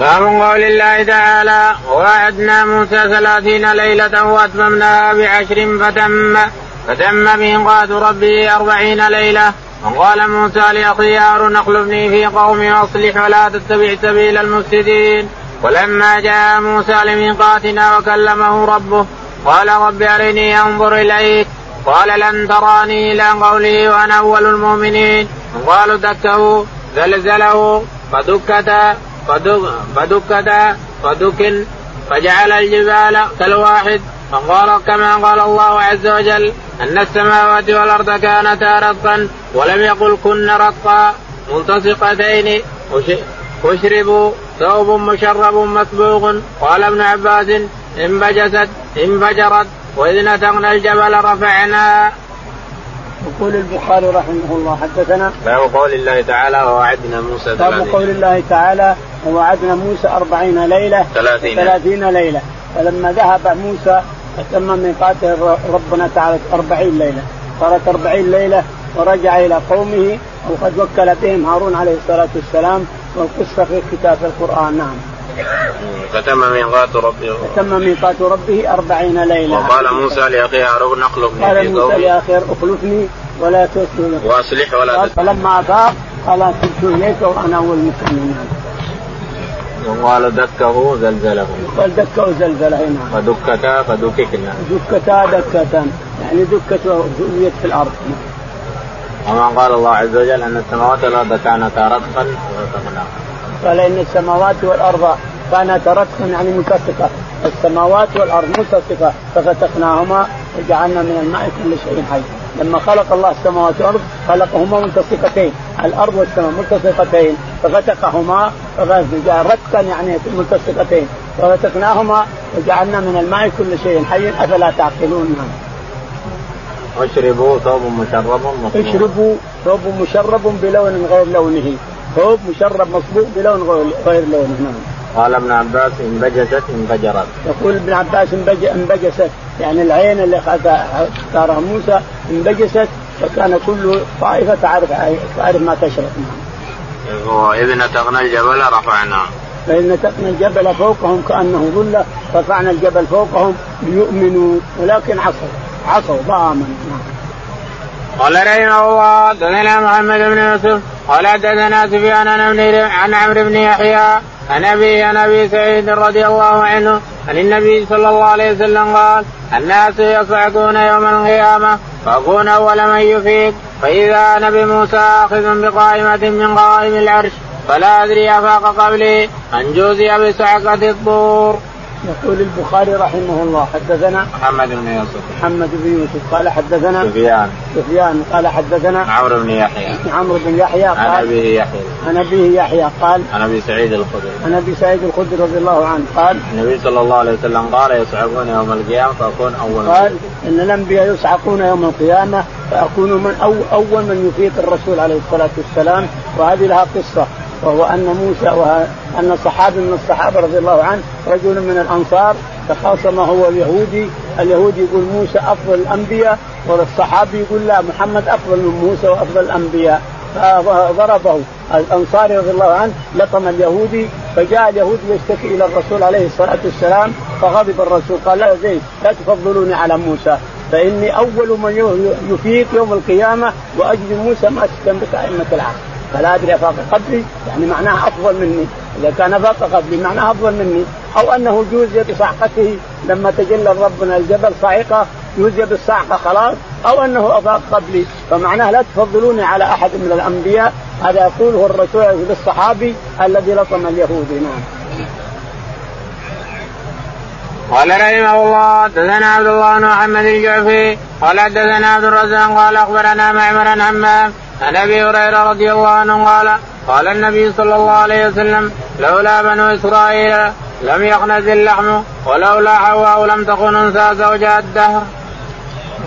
باب قول الله تعالى ووعدنا موسى ثلاثين ليلة وأتممناها بعشر فتم فتم ميقات ربه أربعين ليلة. وقال موسى لأخي هارون اخلفني في قومي وأصلح ولا تتبع سبيل المفسدين. ولما جاء موسى لميقاتنا وكلمه ربه قال رب أرني أنظر إليك. قال لن تراني إلى قوله وأنا أول المؤمنين. قالوا دكه زلزله فدكتا فدكتا فدكن فجعل الجبال كالواحد. فقال كما قال الله عز وجل أن السماوات والأرض كانتا رتقا ولم يقل كن رتقا ملتصقتين. واشربوا ثوب مشرب مسبوق. قال ابن عباس انبجست انفجرت وإذ نتقنا الجبل رفعنا. يقول البخاري رحمه الله حدثنا باب قول الله تعالى ووعدنا موسى باب قول الله تعالى ووعدنا موسى أربعين ليلة ثلاثين, ثلاثين ليلة. فلما ذهب موسى أتم ميقاته ربنا تعالى أربعين ليلة. صارت أربعين ليلة ورجع إلى قومه وقد وكل بهم هارون عليه الصلاة والسلام والقصة في كتاب القرآن. نعم. فتم ميقات ربه فتم ميقات ربه أربعين ليلة. وقال موسى لأخيه هارون اخلفني قال موسى لأخيه اخلفني ولا تسلم. وأصلح ولا قال فلما أفاق قال تبت إليك وأنا أول المسلمين. وقال دكه زلزله قال دكه زلزله نعم فدكتا فدككنا. دكتا دكة يعني دكة زويت في الأرض. وما قال الله عز وجل أن السماوات والأرض كانتا رتقا قال إن السماوات والأرض كانتا رتقا يعني ملتصقه السماوات والأرض ملتصقه ففتقناهما وجعلنا من الماء كل شيء حي. لما خلق الله السماوات والأرض خلقهما ملتصقتين. الأرض والسماء ملتصقتين. ففتقهما رتقا يعني ملتصقتين. ففتقناهما وجعلنا من الماء كل شيء حي. أفلا تعقلون؟ واشربوا ثوب مشرب مصبوغ اشربوا ثوب مشرب بلون غير لونه. ثوب مشرب مصبوغ بلون غير لونه. نعم. قال ابن عباس انبجست انفجرت يقول ابن عباس انبجست يعني العين اللي اختارها موسى انبجست فكان كل طائفة تعرف تعرف ما تشرب. واذ نتقنا الجبل رفعناه فإن نتقنا الجبل فوقهم كأنه ظلة رفعنا الجبل فوقهم ليؤمنوا. ولكن عصوا عصوا نعم. قال رحمه الله حدثنا محمد بن يوسف قال حدثنا سفيان عن عمرو بن يحيى عن ابي عن أبي سعيد رضي الله عنه عن النبي صلى الله عليه وسلم قال الناس يصعقون يوم القيامة فاكون أول من يفيق فإذا أنا بموسى آخذ بقائمة من قوائم العرش فلا أدري أفاق قبلي أن جوزي بصعقه الطور. يقول البخاري رحمه الله حدثنا محمد بن يوسف. محمد بن يوسف قال حدثنا سفيان. سفيان قال حدثنا عمرو بن يحيى. عمرو بن يحيى قال عن أبيه يحيى. عن أبيه يحيى قال عن أبي سعيد الخدري. عن أبي سعيد الخدري رضي الله عنه قال النبي صلى الله عليه وسلم قال يصعقون يوم القيامة فأكون أول قال إن الأنبياء يصعقون يوم القيامة فأكون من أو أول من يفيق الرسول عليه الصلاة والسلام. وهذه لها قصة. وهو أن موسى وان صحابي من الصحابة رضي الله عنه رجل من الأنصار تخاصم هو اليهودي، اليهودي يقول موسى أفضل الأنبياء والصحابي يقول لا محمد أفضل من موسى وأفضل الأنبياء. فضربه. الأنصاري رضي الله عنه لطم اليهودي فجاء اليهودي يشتكي إلى الرسول عليه الصلاة والسلام فغضب الرسول قال لا زيد لا تفضلوني على موسى فإني أول من يفيق يوم القيامة وأجد موسى ماسكا بقائمه العرش فلا أدري أفاق قبلي يعني معناها أفضل مني. إذا كان أفاق قبلي معناها أفضل مني. أو أنه جوزي بصعقته لما تجلى ربنا الجبل صاعقه جوزي بالصعقه خلاص. أو أنه أفاق قبلي. فمعناه لا تفضلوني على أحد من الأنبياء. هذا يقوله الرسول للصحابي الذي لطم اليهودي نعم. قال رحمه الله حدثنا عبد الله بن محمد الجعفي قال حدثنا عبد الرزاق قال أخبرنا معمر عن عن أبي هريرة رضي الله عنه قال قال النبي صلى الله عليه وسلم لولا بنو إسرائيل لم يخنز اللحم ولولا حواء لم تكن أنثى زوجها الدهر.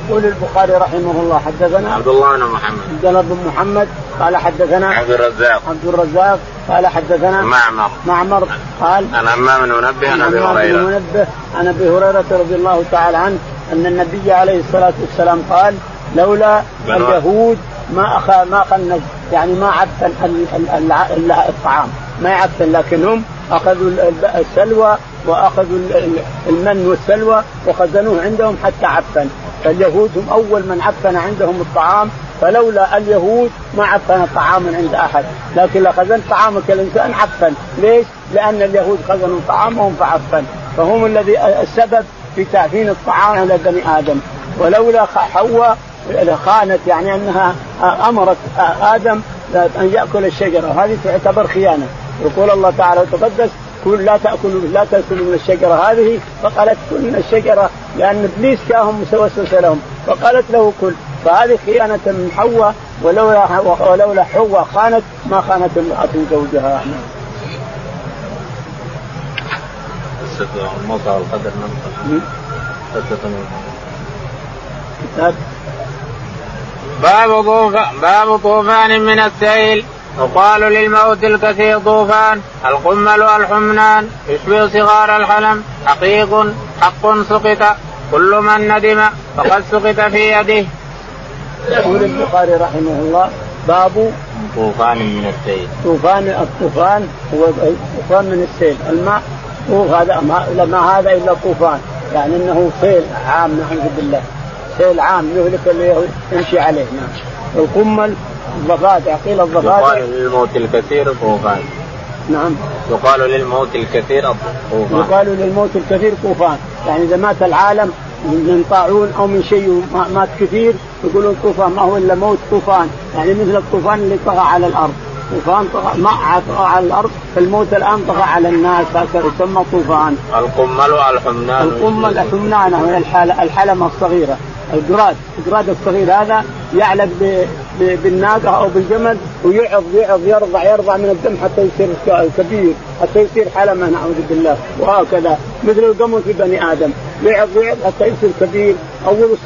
يقول البخاري رحمه الله حدثنا عبد الله بن محمد. عبد الله بن محمد قال حدثنا عبد الرزاق. عبد الرزاق قال حدثنا معمر. معمر قال عن همام بن منبه عن أبي هريرة. منبه عن أبي هريرة رضي الله تعالى عنه أن النبي عليه الصلاة والسلام قال لولا اليهود ما أخ ما خنز يعني ما عفن الطعام. ما يعفن لكنهم أخذوا السلوى وأخذوا المن والسلوى وخزنوه عندهم حتى عفن. فاليهود هم أول من عفن عندهم الطعام فلولا اليهود ما عفن طعاما عند أحد. لكن لو خزنت طعامك الإنسان عفن. ليش؟ لأن اليهود خزنوا طعامهم فعفن. فهم الذي السبب في تعفين الطعام على بني آدم. ولولا حواء خانت يعني أنها أمرت آدم أن يأكل الشجرة. هذه تعتبر خيانة. يقول الله تعالى وتقدس كل لا تأكلوا لا تأكلوا من الشجرة. هذه فقالت كل من الشجرة لأن إبليس جاءهم وسوس لهم. فقالت له كل. فهذه خيانة من حواء ولولا ولولا حواء خانت ما خانت امراه زوجها. قصة كتاب باب طوفان باب طوفان من السيل. يقال للموت الكثير طوفان القمل والحمنان يشبه صغار الحلم. حقيق حق سقط كل من ندم فقد سقط في يده. يقول البخاري رحمه الله باب طوفان من السيل. طوفان الطوفان هو طوفان من السيل. الماء طوف هذا ما, ما هذا إلا طوفان. يعني إنه سيل عام نعوذ بالله. سيل عام يهلك اللي يمشي عليه. نعم. القمل الضفادع قيل الضفادع. يقال للموت الكثير طوفان. نعم. يقال للموت الكثير طوفان. يقال للموت الكثير طوفان. يعني إذا مات العالم من طاعون أو من شيء مات كثير يقولون طوفان ما هو إلا موت طوفان. يعني مثل الطوفان اللي طغى على الأرض. طوفان طغى ماء طغى على الأرض. فالموت الآن طغى على الناس هكذا يسمى طوفان. القمل والحمنان. القمل الحمنان هي الحلمة الصغيرة. القراد القراد الصغير هذا يعلق بالناقة أو بالجمل ويعض يعض يرضع يرضع من الدم حتى يصير كبير حتى يصير حلمة نعوذ بالله. وهكذا. مثل القمر في بني آدم. يعض يعض حتى يصير كبير. أول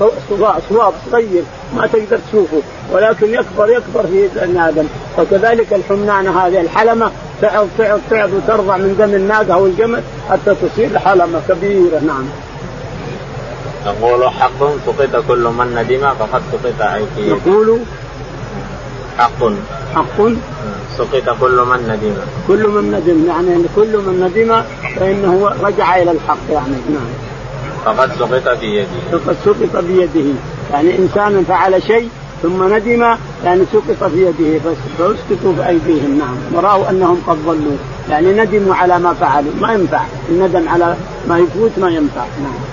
صواب صغير ما تقدر تشوفه. ولكن يكبر يكبر في بني آدم. وكذلك الحمنان هذه الحلمة تعض تعض تعض وترضع من دم الناقة أو الجمل حتى تصير حلمة كبيرة. نعم. يقول حق سقط كل من ندم فقد سقط عيشه يقول حق. حق. سقط كل من ندم. كل من ندم يعني كل من ندم فإنه رجع إلى الحق يعني. نعم. فقد سقط في يده فقد سقط بيده. يعني إنسان فعل شيء ثم ندم يعني سقط في يده فأسقطوا بأيديهم. نعم. ورأوا أنهم قد ضلوا. يعني ندموا على ما فعلوا. ما ينفع. الندم على ما يفوت ما ينفع. نعم.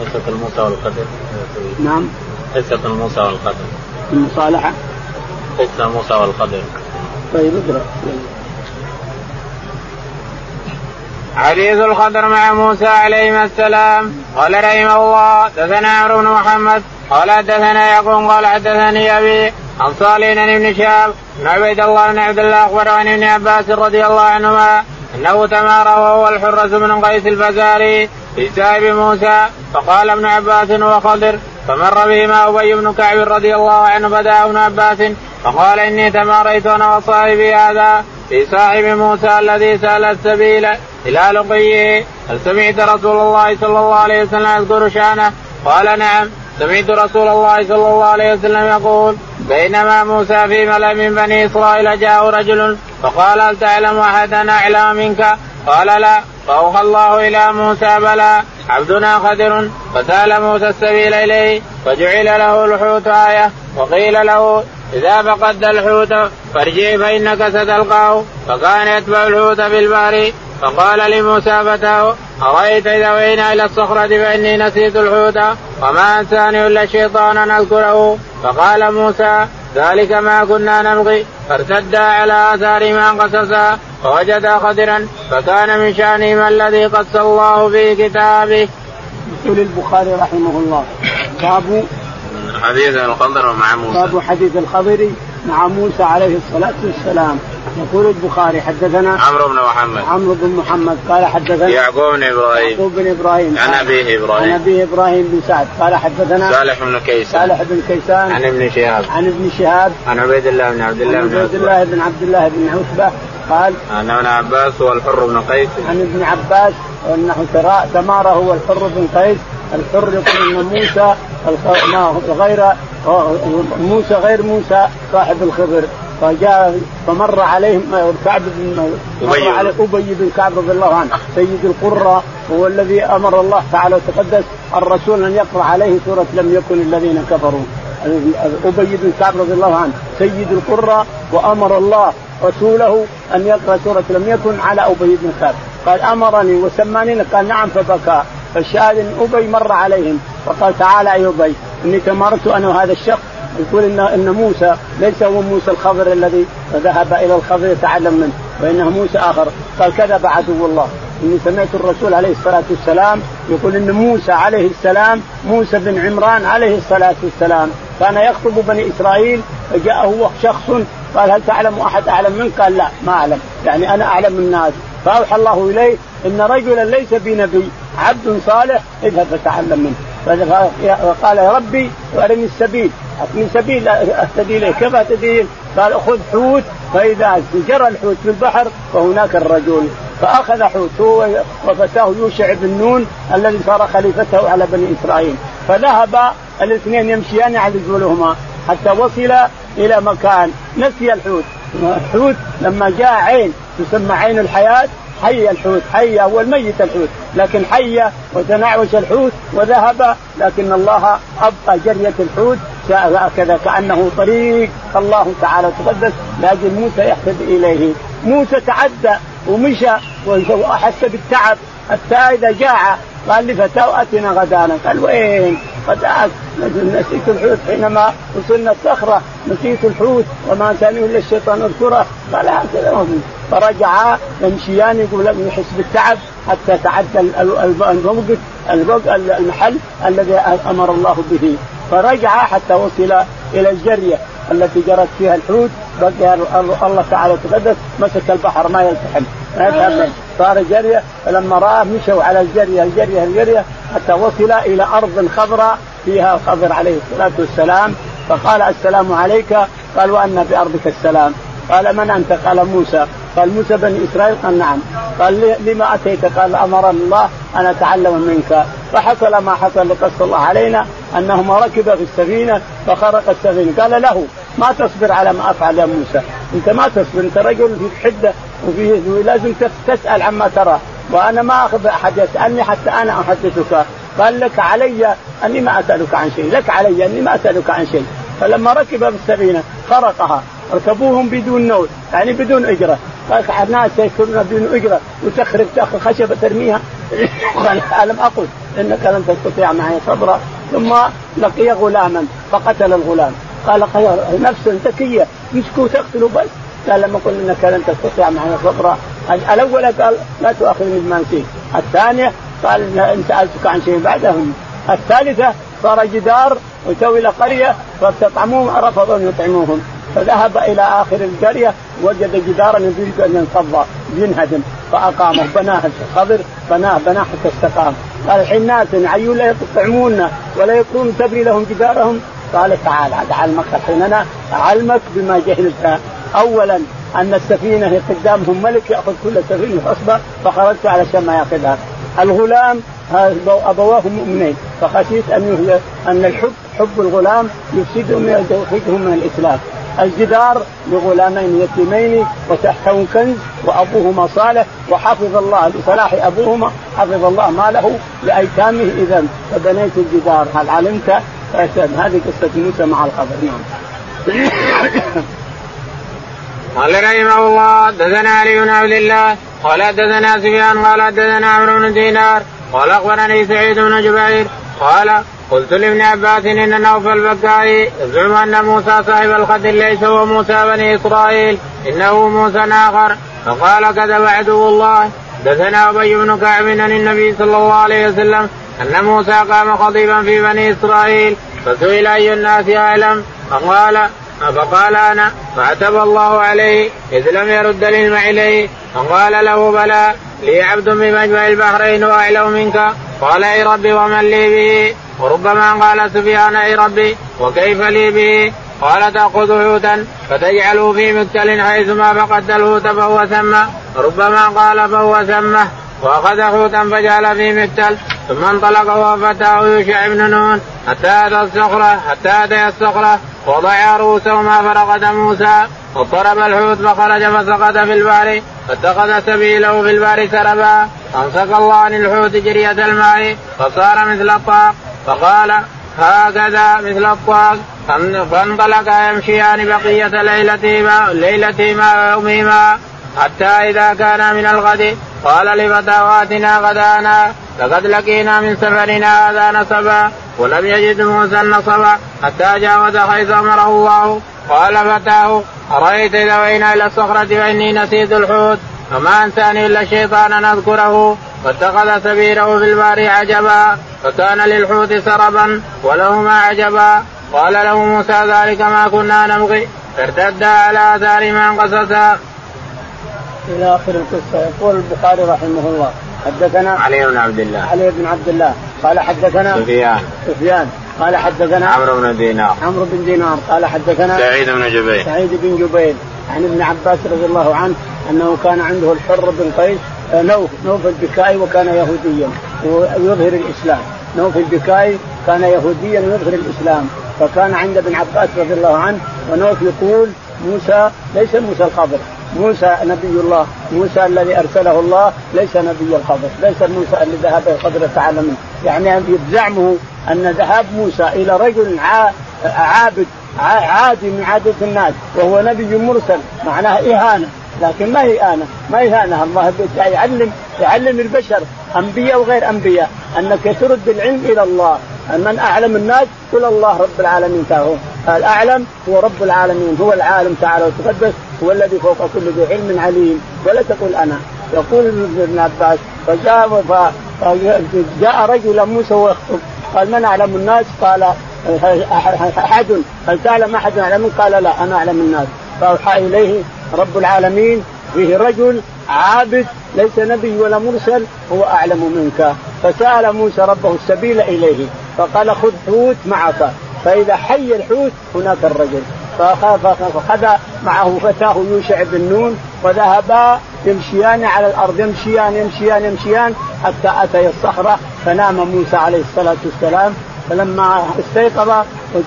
قصة الموسى والقدر. نعم. قصة الموسى والقدر. المصالحة. قصة موسى والقدر. طيب اقرأ. حديث الخضر مع موسى عليهما السلام. قال رحمه الله دثنا عمرو بن محمد. قال حدثنا يقول قال حدثني أبي عن صالح بن شهاب بن عبيد الله بن عبد الله أخبر عن ابن عباس رضي الله عنهما أنه تمارى وهو الحرة بن قيس الفزاري في سائب موسى فقال ابن عباس وخضر فمر بهما أبي بن كعب رضي الله عنه فدعا ابن عباس فقال إني تماريت أنا وصاحبي هذا في صاحب موسى الذي سأل السبيل إلى لقيه هل سمعت رسول الله صلى الله عليه وسلم يذكر شأنه؟ قال نعم سمعت رسول الله صلى الله عليه وسلم يقول بينما موسى في ملأ من بني إسرائيل جاءه رجل فقال هل تعلم احدا أعلم منك؟ قال لا فأوحى الله إلى موسى بلى عبدنا خدر فسال موسى السبيل إليه فجعل له الحوت آية وقيل له إذا فقدت الحوت فارجع فإنك ستلقاه فكان يتبع الحوت في البحر فقال لموسى فتاه أرأيت إذا وينا إلى الصخرة فإني نسيت الحوت وما أنساني إلا الشيطان أن أذكره فقال موسى ذلك ما كنا نبغي فارتدا على آثارهما قصصا فوجدا خضرا فكان من شأنهما الذي قص الله في كتابه. يقول البخاري رحمه الله. باب حديث الخضر مع موسى. باب حديث الخضر مع موسى عليه الصلاة والسلام. يقول البخاري حدثنا عمرو بن محمد. عمرو بن محمد قال حدثنا يعقوب بن إبراهيم. يعقوب بن إبراهيم. عن أبيه إبراهيم. عن أبيه إبراهيم بن سعد. قال حدثنا صالح بن كيسان. صالح بن كيسان. عن ابن شهاب. عن ابن شهاب. عن عبيد الله بن عبد الله بن عبد الله بن عبد الله بن عتبة. قال عن ابن عباس هو الحر بن قيس. عن ابن عباس انه تمارى هو الحر بن قيس. الحر يقول إن موسى غير موسى غير موسى صاحب الخبر فجاء فمر عليهم كعب بن مر عليه أبي بن كعب رضي الله عنه سيد القرى هو الذي أمر الله تعالى وتقدس. الرسول ان يقرأ عليه سورة لم يكن الذين كفروا. أبي بن كعب رضي الله عنه سيد القرى وأمر الله رسوله أن يقرأ سورة لم يكن على أبي بن كعب. قال أمرني وسماني قال نعم فبكى. فالشاهد إن أبي مر عليهم. فقال تعال يا أبي إني تمرت أنا وهذا الشخص. يقول ان إن موسى ليس هو موسى الخضر الذي ذهب إلى الخضر يتعلم منه وإنه موسى آخر. قال كذب عدو الله. إني سمعت الرسول عليه الصلاة والسلام يقول إن موسى عليه السلام موسى بن عمران عليه الصلاة والسلام. كان يخطب بني إسرائيل فجاءه شخص قال هل تعلم أحد أعلم منك؟ قال لا ما أعلم. يعني أنا أعلم الناس. فأوحى الله إليه إن رجلا ليس بنبي عبد صالح اذهب فتعلم منه. فقال يا ربي أرني السبيل. اعطني سبيل أهتدي إليه. كيف أهتدي قال خذ حوت فإذا جرى الحوت في البحر فهناك الرجل. فأخذ حوت هو وفتاه يوشع بن نون الذي صار خليفته على بني إسرائيل. فذهب الاثنين يمشيان على رجلهما حتى وصل إلى مكان. نسي الحوت. الحوت لما جاء عين تسمى عين الحياة حي الحوت. حي هو الميت الحوت. لكن حي وتنعوش الحوت وذهب لكن الله أبقى جرية الحوت. هكذا كأنه طريق الله تعالى تقدس لاجل موسى يهتدي إليه. موسى تعدى ومشى واحس بالتعب. حتى إذا جاع قال لفتاه اتنا غدانا. قال وين؟ غداك نسيت الحوت حينما وصلنا الصخرة نسيت الحوت وما كان إلا الشيطان اذكره قال هكذا فرجعا يمشيان يقول يحس بالتعب حتى تعدى الموقف المحل الذي أمر الله به. فرجع حتى وصل إلى الجرية. التي جرت فيها الحوت بقي الله تعالى تقدس مسك البحر ما يلتحم. صار جرية فلما راه مشوا على الجرية الجرية الجرية حتى وصل إلى أرض خضراء فيها الخضر عليه الصلاة والسلام. فقال السلام عليك قال وان بأرضك السلام. قال من أنت؟ قال موسى. قال موسى بني إسرائيل؟ قال نعم. قال لما أتيت؟ قال أمرني الله أن أتعلم منك. فحصل ما حصل لقص الله علينا أنهما ركب في السفينة فخرق السفينة. قال له ما تصبر على ما أفعل يا موسى. أنت ما تصبر أنت رجل في حدة وفي لازم تسأل عما ترى. وأنا ما أخذ أحد يسألني حتى أنا أحدثك. قال لك علي أني ما أسألك عن شيء. لك علي أني ما أسألك عن شيء. فلما ركب في السفينة خرقها. ركبوهم بدون نول يعني بدون إجرة. ناس يكونون بدون إجرة. وتخرب تأخذ خشبة ترميها. الم أقل إنك لن تستطيع معي صبرا. ثم لقي غلاما فقتل الغلام. قال نفس ذكية. مسكوا تقتلوا بس. قال لما قل إنك لن تستطيع معي صبرا. الأول قال لا تؤاخذني بما نسيت. الثانية قال إن سألتك عن شيء بعدهم. الثالثة صار جدار وتو إلى قرية فاستطعموهم رفضوا أن يطعموهم. فذهب إلى آخر القريه وجد جدارا يريد أن ينقض ينهدم فاقامه بناه الخضر بناه بناه حتى استقام. قال الحين ناس عيون لا يطعمونا ولا يكون تبري لهم جدارهم؟ قال تعال اعلمك الحين أنا اعلمك بما جهلت. اولا أن السفينة قدامهم ملك يأخذ كل سفينة غصبا فخرجت علشان ما يأخذها. الغلام أبواه مؤمنين فخشيت أن أن الحب حب الغلام يفسدهم من الإسلام. الجدار لغلامين يتيمين وتحته كنز وأبوهما صالح وحفظ الله لصلاح أبوهما حفظ الله ماله لأيتامه إذا فبنيت الجدار هل علمت؟ هذه قصة موسى مع الخبر نعم. قال رحمه الله دثنا علي بن عبد الله قال دثنا سفيان قال دثنا عمرو بن دينار قال أخبرني سعيد بن جبير قال قلت لابن عباس إن نوفل البكائي يزعم أن موسى صاحب الخد ليس هو موسى بني إسرائيل إنه موسى آخر. فقال كذب عدو الله. دثنا أبي بن كعب عن النبي صلى الله عليه وسلم أن موسى قام خطيبا في بني إسرائيل فسئل أي الناس أعلم؟ فقال فقال أنا فعتب الله عليه إذ لم يرد العلم إليه. فقال له بلى لي عبد بمجمع البحرين وأعلم منك. قال أي ربي ومن لي به؟ وربما قال سفيان أي ربي وكيف لي به؟ قال تأخذ حوتا فتجعله في مكتل حيثما فقدت الحوت فهو ثم ربما قال فهو ثمه وأخذ حوتا فجعل في مكتل ثم انطلق وفتاه يوشع بن نون حتى أتى الصخرة حتى أتى الصخرة وضع رؤوسهما فرقد موسى واضطرب الحوت فخرج فسقط في البحر فاتخذ سبيله في البحر سربا امسك الله عن الحوت جرية الماء فصار مثل الطاق فقال هكذا مثل الطاق. فانطلقا يمشيان بقية ليلتهما ليلتهما ويومهما حتى إذا كان من الغد. قال لفتاواتنا غدانا. لقد لقينا من سفرنا هذا نصبا ولم يجد موسى النصب حتى جاوز حيث أمره الله. قال فتاه أرأيت إذا وينا إلى الصخرة فاني نسيت الحوت؟ وما أنساني إلا الشيطان أن أذكره فاتخذ سبيله في البار عجبا فكان للحوت سربا ولهما عجبا. قال له موسى ذلك ما كنا نبغي. فارتدا على آثار من قصصا. إلى آخر القصة. يقول البخاري رحمه الله حدثنا علي بن عبد الله. علي بن عبد الله. قال حدثنا سفيان. سفيان. قال حدثنا عمرو بن دينار. عمرو بن دينار. قال حدثنا سعيد بن جبير. سعيد بن جبير. عن ابن عباس رضي الله عنه أنه كان عنده الحر بن قيس آه، نوف نوف البكائي وكان يهوديا ويظهر الإسلام. نوف البكائي كان يهوديا يظهر الإسلام. فكان عند ابن عباس رضي الله عنه ونوف يقول موسى ليس موسى الخضر. موسى نبي الله موسى الذي أرسله الله ليس نبي الخضر. ليس موسى اللي ذهب الخضر تعالى منه. يعني زعمه أن ذهاب موسى إلى رجل عابد عادي من عادة الناس. وهو نبي مرسل. معناها إهانة. لكن ما هي إهانة. ما إهانة. الله يعلم يعلم البشر. أنبياء وغير أنبياء. أنك ترد العلم إلى الله. من أعلم الناس قل الله رب العالمين تعالى. الأعلم هو رب العالمين. هو العالم تعالى وتقدس. هو الذي فوق كل ذي علم عليم. ولا تقول أنا. يقول ابن عباس فجاء فجاء رجل موسى ويخطب قال من أعلم الناس؟ قال أحد؟ هل تعلم أحد أعلم؟ قال لا أنا أعلم الناس. فأوحى إليه رب العالمين. فيه رجل عابد ليس نبي ولا مرسل هو أعلم منك. فسأل موسى ربه السبيل إليه فقال خذ حوت معك. فإذا حي الحوت هناك الرجل. فاخذ معه فتاه يوشع بن نون وذهبا يمشيان على الأرض يمشيان يمشيان يمشيان حتى اتي الصخرة فنام موسى عليه الصلاة والسلام. فلما استيقظ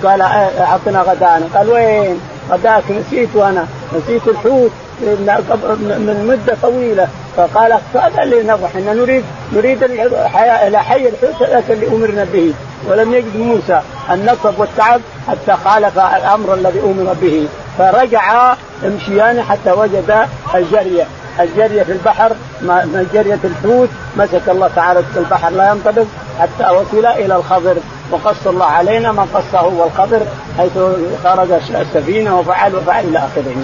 قال أعطنا غدانا. قال وين؟ غداك؟ نسيت أنا. نسيت الحوت من مدة طويلة. فقال فقال لي نضح ان نريد نريد إلى حي الحوت ذاك اللي أمرنا به. ولم يجد موسى النصب والتعب حتى خالف الأمر الذي أمر به. فرجع يمشيان حتى وجد الجرية. الجريه في البحر جريه الحوت مسك الله تعالى البحر لا ينطبق حتى وصل إلى الخضر وقص الله علينا ما قصه هو الخضر حيث خرج السفينة وفعل وفعل إلى آخره.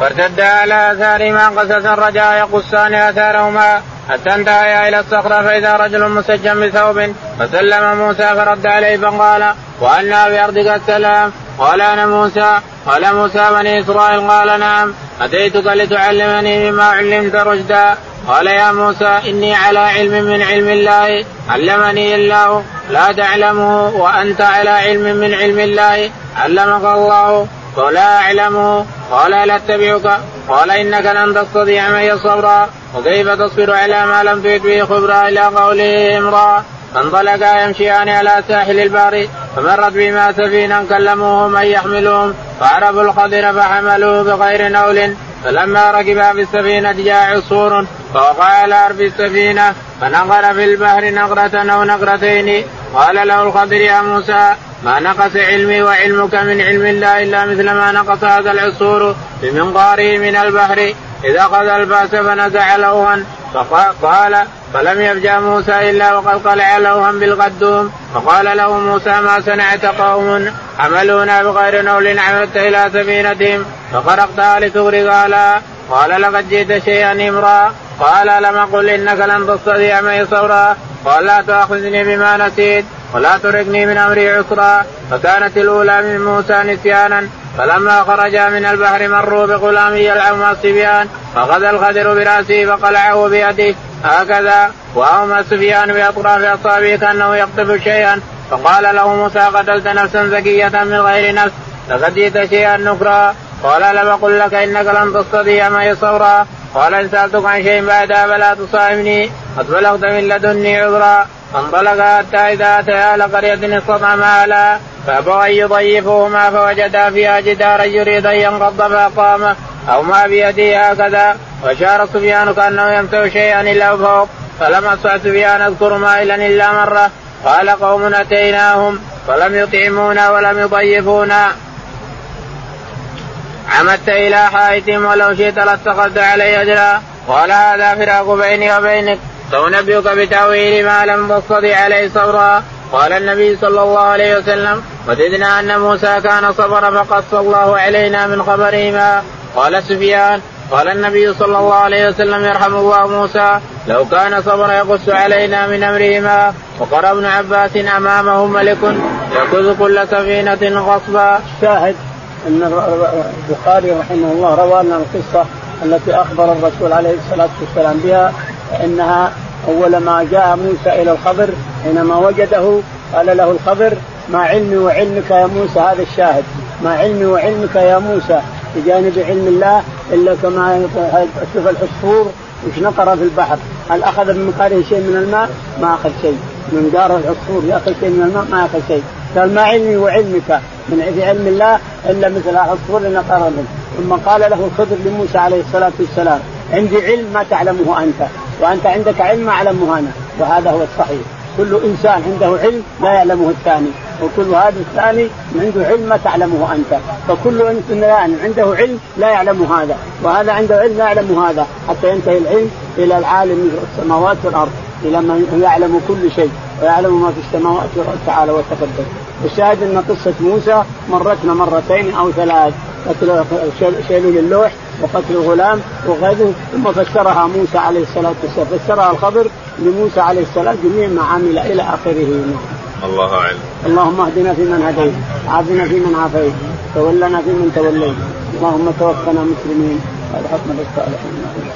فارتد على آثار ما قصص الرجاء يقصان آثارهما حتى انتهيا إلى الصخرة فإذا رجل مسجن بثوب فسلم موسى فرد عليه فقال وأنا بأرضك السلام؟ قال أنا موسى. قال موسى بني إسرائيل. قال نعم. أتيتك لتعلمني مما علمت رشدا؟ قال يا موسى إني على علم من علم الله علمني الله لا تعلمه وأنت على علم من علم الله علمك الله. ولا اعلمه قال لا أتبعك. قال إنك لن تستطيع معي صبرا وكيف تصبر على ما لم تجد به خبرا إلى قوله امرا فانطلقا يمشيان على ساحل البحر فمرت بما سفينا كلموه من يحملهم فعرفوا الخضر فحملوه بغير نول. فلما ركبا في السفينة جاء عصفور فوقع على أرض السفينة فنقر في البحر نقرة أو نقرتين. قال له الخضر يا موسى ما نقص علمي وعلمك من علم الله إلا مثل ما نقص هذا العصفور بمنقاره من البحر. إذا أخذ الباس فنزع لوها فقال فلم يرجع موسى إلا وقد قلع لوها بالقدوم. فقال له موسى ما صنعت قوم حملونا بغير نول عملت إلى سفينتهم. فخرقتها لتغرق لا قال لقد جئت شيئا إمرا. قال لم أقل إنك لن تستطيع معي صبرا. قال لا تاخذني بما نسيت. ولا تركني من أمري عسرا. فكانت الأولى من موسى نسيانا فلما خرجا من البحر مروا بغلام يلعب مع الصبيان. فاخذ الخدر برأسه فقلعه بيده. هكذا. وأومى سفيان بأطراف أصابعه كأنه يقطف شيئا. فقال له موسى قتلت نفسا زكية من غير نفس لقد جئت شيئا نكرا قال لم أقل لك إنك لن تستطيع معي صبرا. قال إن سألتك عن شيء بعدها فلا تصاحبني. قد بلغت من لدني عذرا. فانطلق حتى إذا أتيا لقريه استطعما اهلها فابوا أن يضيفوهما فوجدا فيها جدارا يريد أن ينقض فاقامه أو ما بيده هكذا. وأشار سفيان كأنه يمسح شيئا الا فوق فلم أسمع سفيان أذكر مائلا إلا مرة. قال قوم أتيناهم. فلم يطعمونا ولم يضيفونا. عمدت إلى حائط ولو شئت لاتخذت علي أجرا. قال هذا فراق بيني وبينك. سأنبئك بتأويل ما لم تستطع عليه صبرا. قال النبي صلى الله عليه وسلم وددنا أن موسى كان صبر فقص الله علينا من خبرهما. قال سفيان قال النبي صلى الله عليه وسلم يرحم الله موسى لو كان صبر يقص علينا من أمرهما. وقرأ ابن عباس أمامه ملك يأخذ كل سفينة غصبا. شاهد. إن البخاري رحمه الله روى لنا القصة التي أخبر الرسول عليه الصلاة والسلام بها فانها أول ما جاء موسى إلى الخضر حينما وجده قال له الخضر ما علمي وعلمك يا موسى هذا الشاهد ما علمي وعلمك يا موسى بجانب علم الله إلا كما شوف العصفور وش نقر في البحر هل أخذ من مقاره شيء من الماء؟ ما أخذ شيء من دار العصفور يأخذ شيء من الماء ما اخذ شيء قال ما علمي وعلمك من علم الله إلا مثل عصفور نقر منه ثم قال له الخضر لموسى عليه الصلاة والسلام عندي علم ما تعلمه أنت وأنت عندك علم ما أعلمه أنا. وهذا هو الصحيح. كل إنسان عنده علم لا يعلمه الثاني وكل هذا الثاني عنده علم ما تعلمه أنت. فكل إنسان عنده علم لا يعلم هذا وهذا عنده علم لا يعلم هذا حتى ينتهي العلم إلى العالم السماوات والأرض. إلى من يعلم كل شيء ويعلم ما في السماوات والارض تعالى وتقدم. الشاهد أن قصة موسى مرتنا مرتين أو ثلاث قتل شيلول اللوح وقتل الغلام وغيره ثم فسرها موسى عليه الصلاة والسلام فسرها الخضر لموسى عليه السلام جميع ما عمل إلى آخره. الله أعلم. اللهم اهدنا فيمن هديت عافنا فيمن عافيت تولنا فيمن توليت. اللهم توفنا مسلمين هذا حكم الصالحين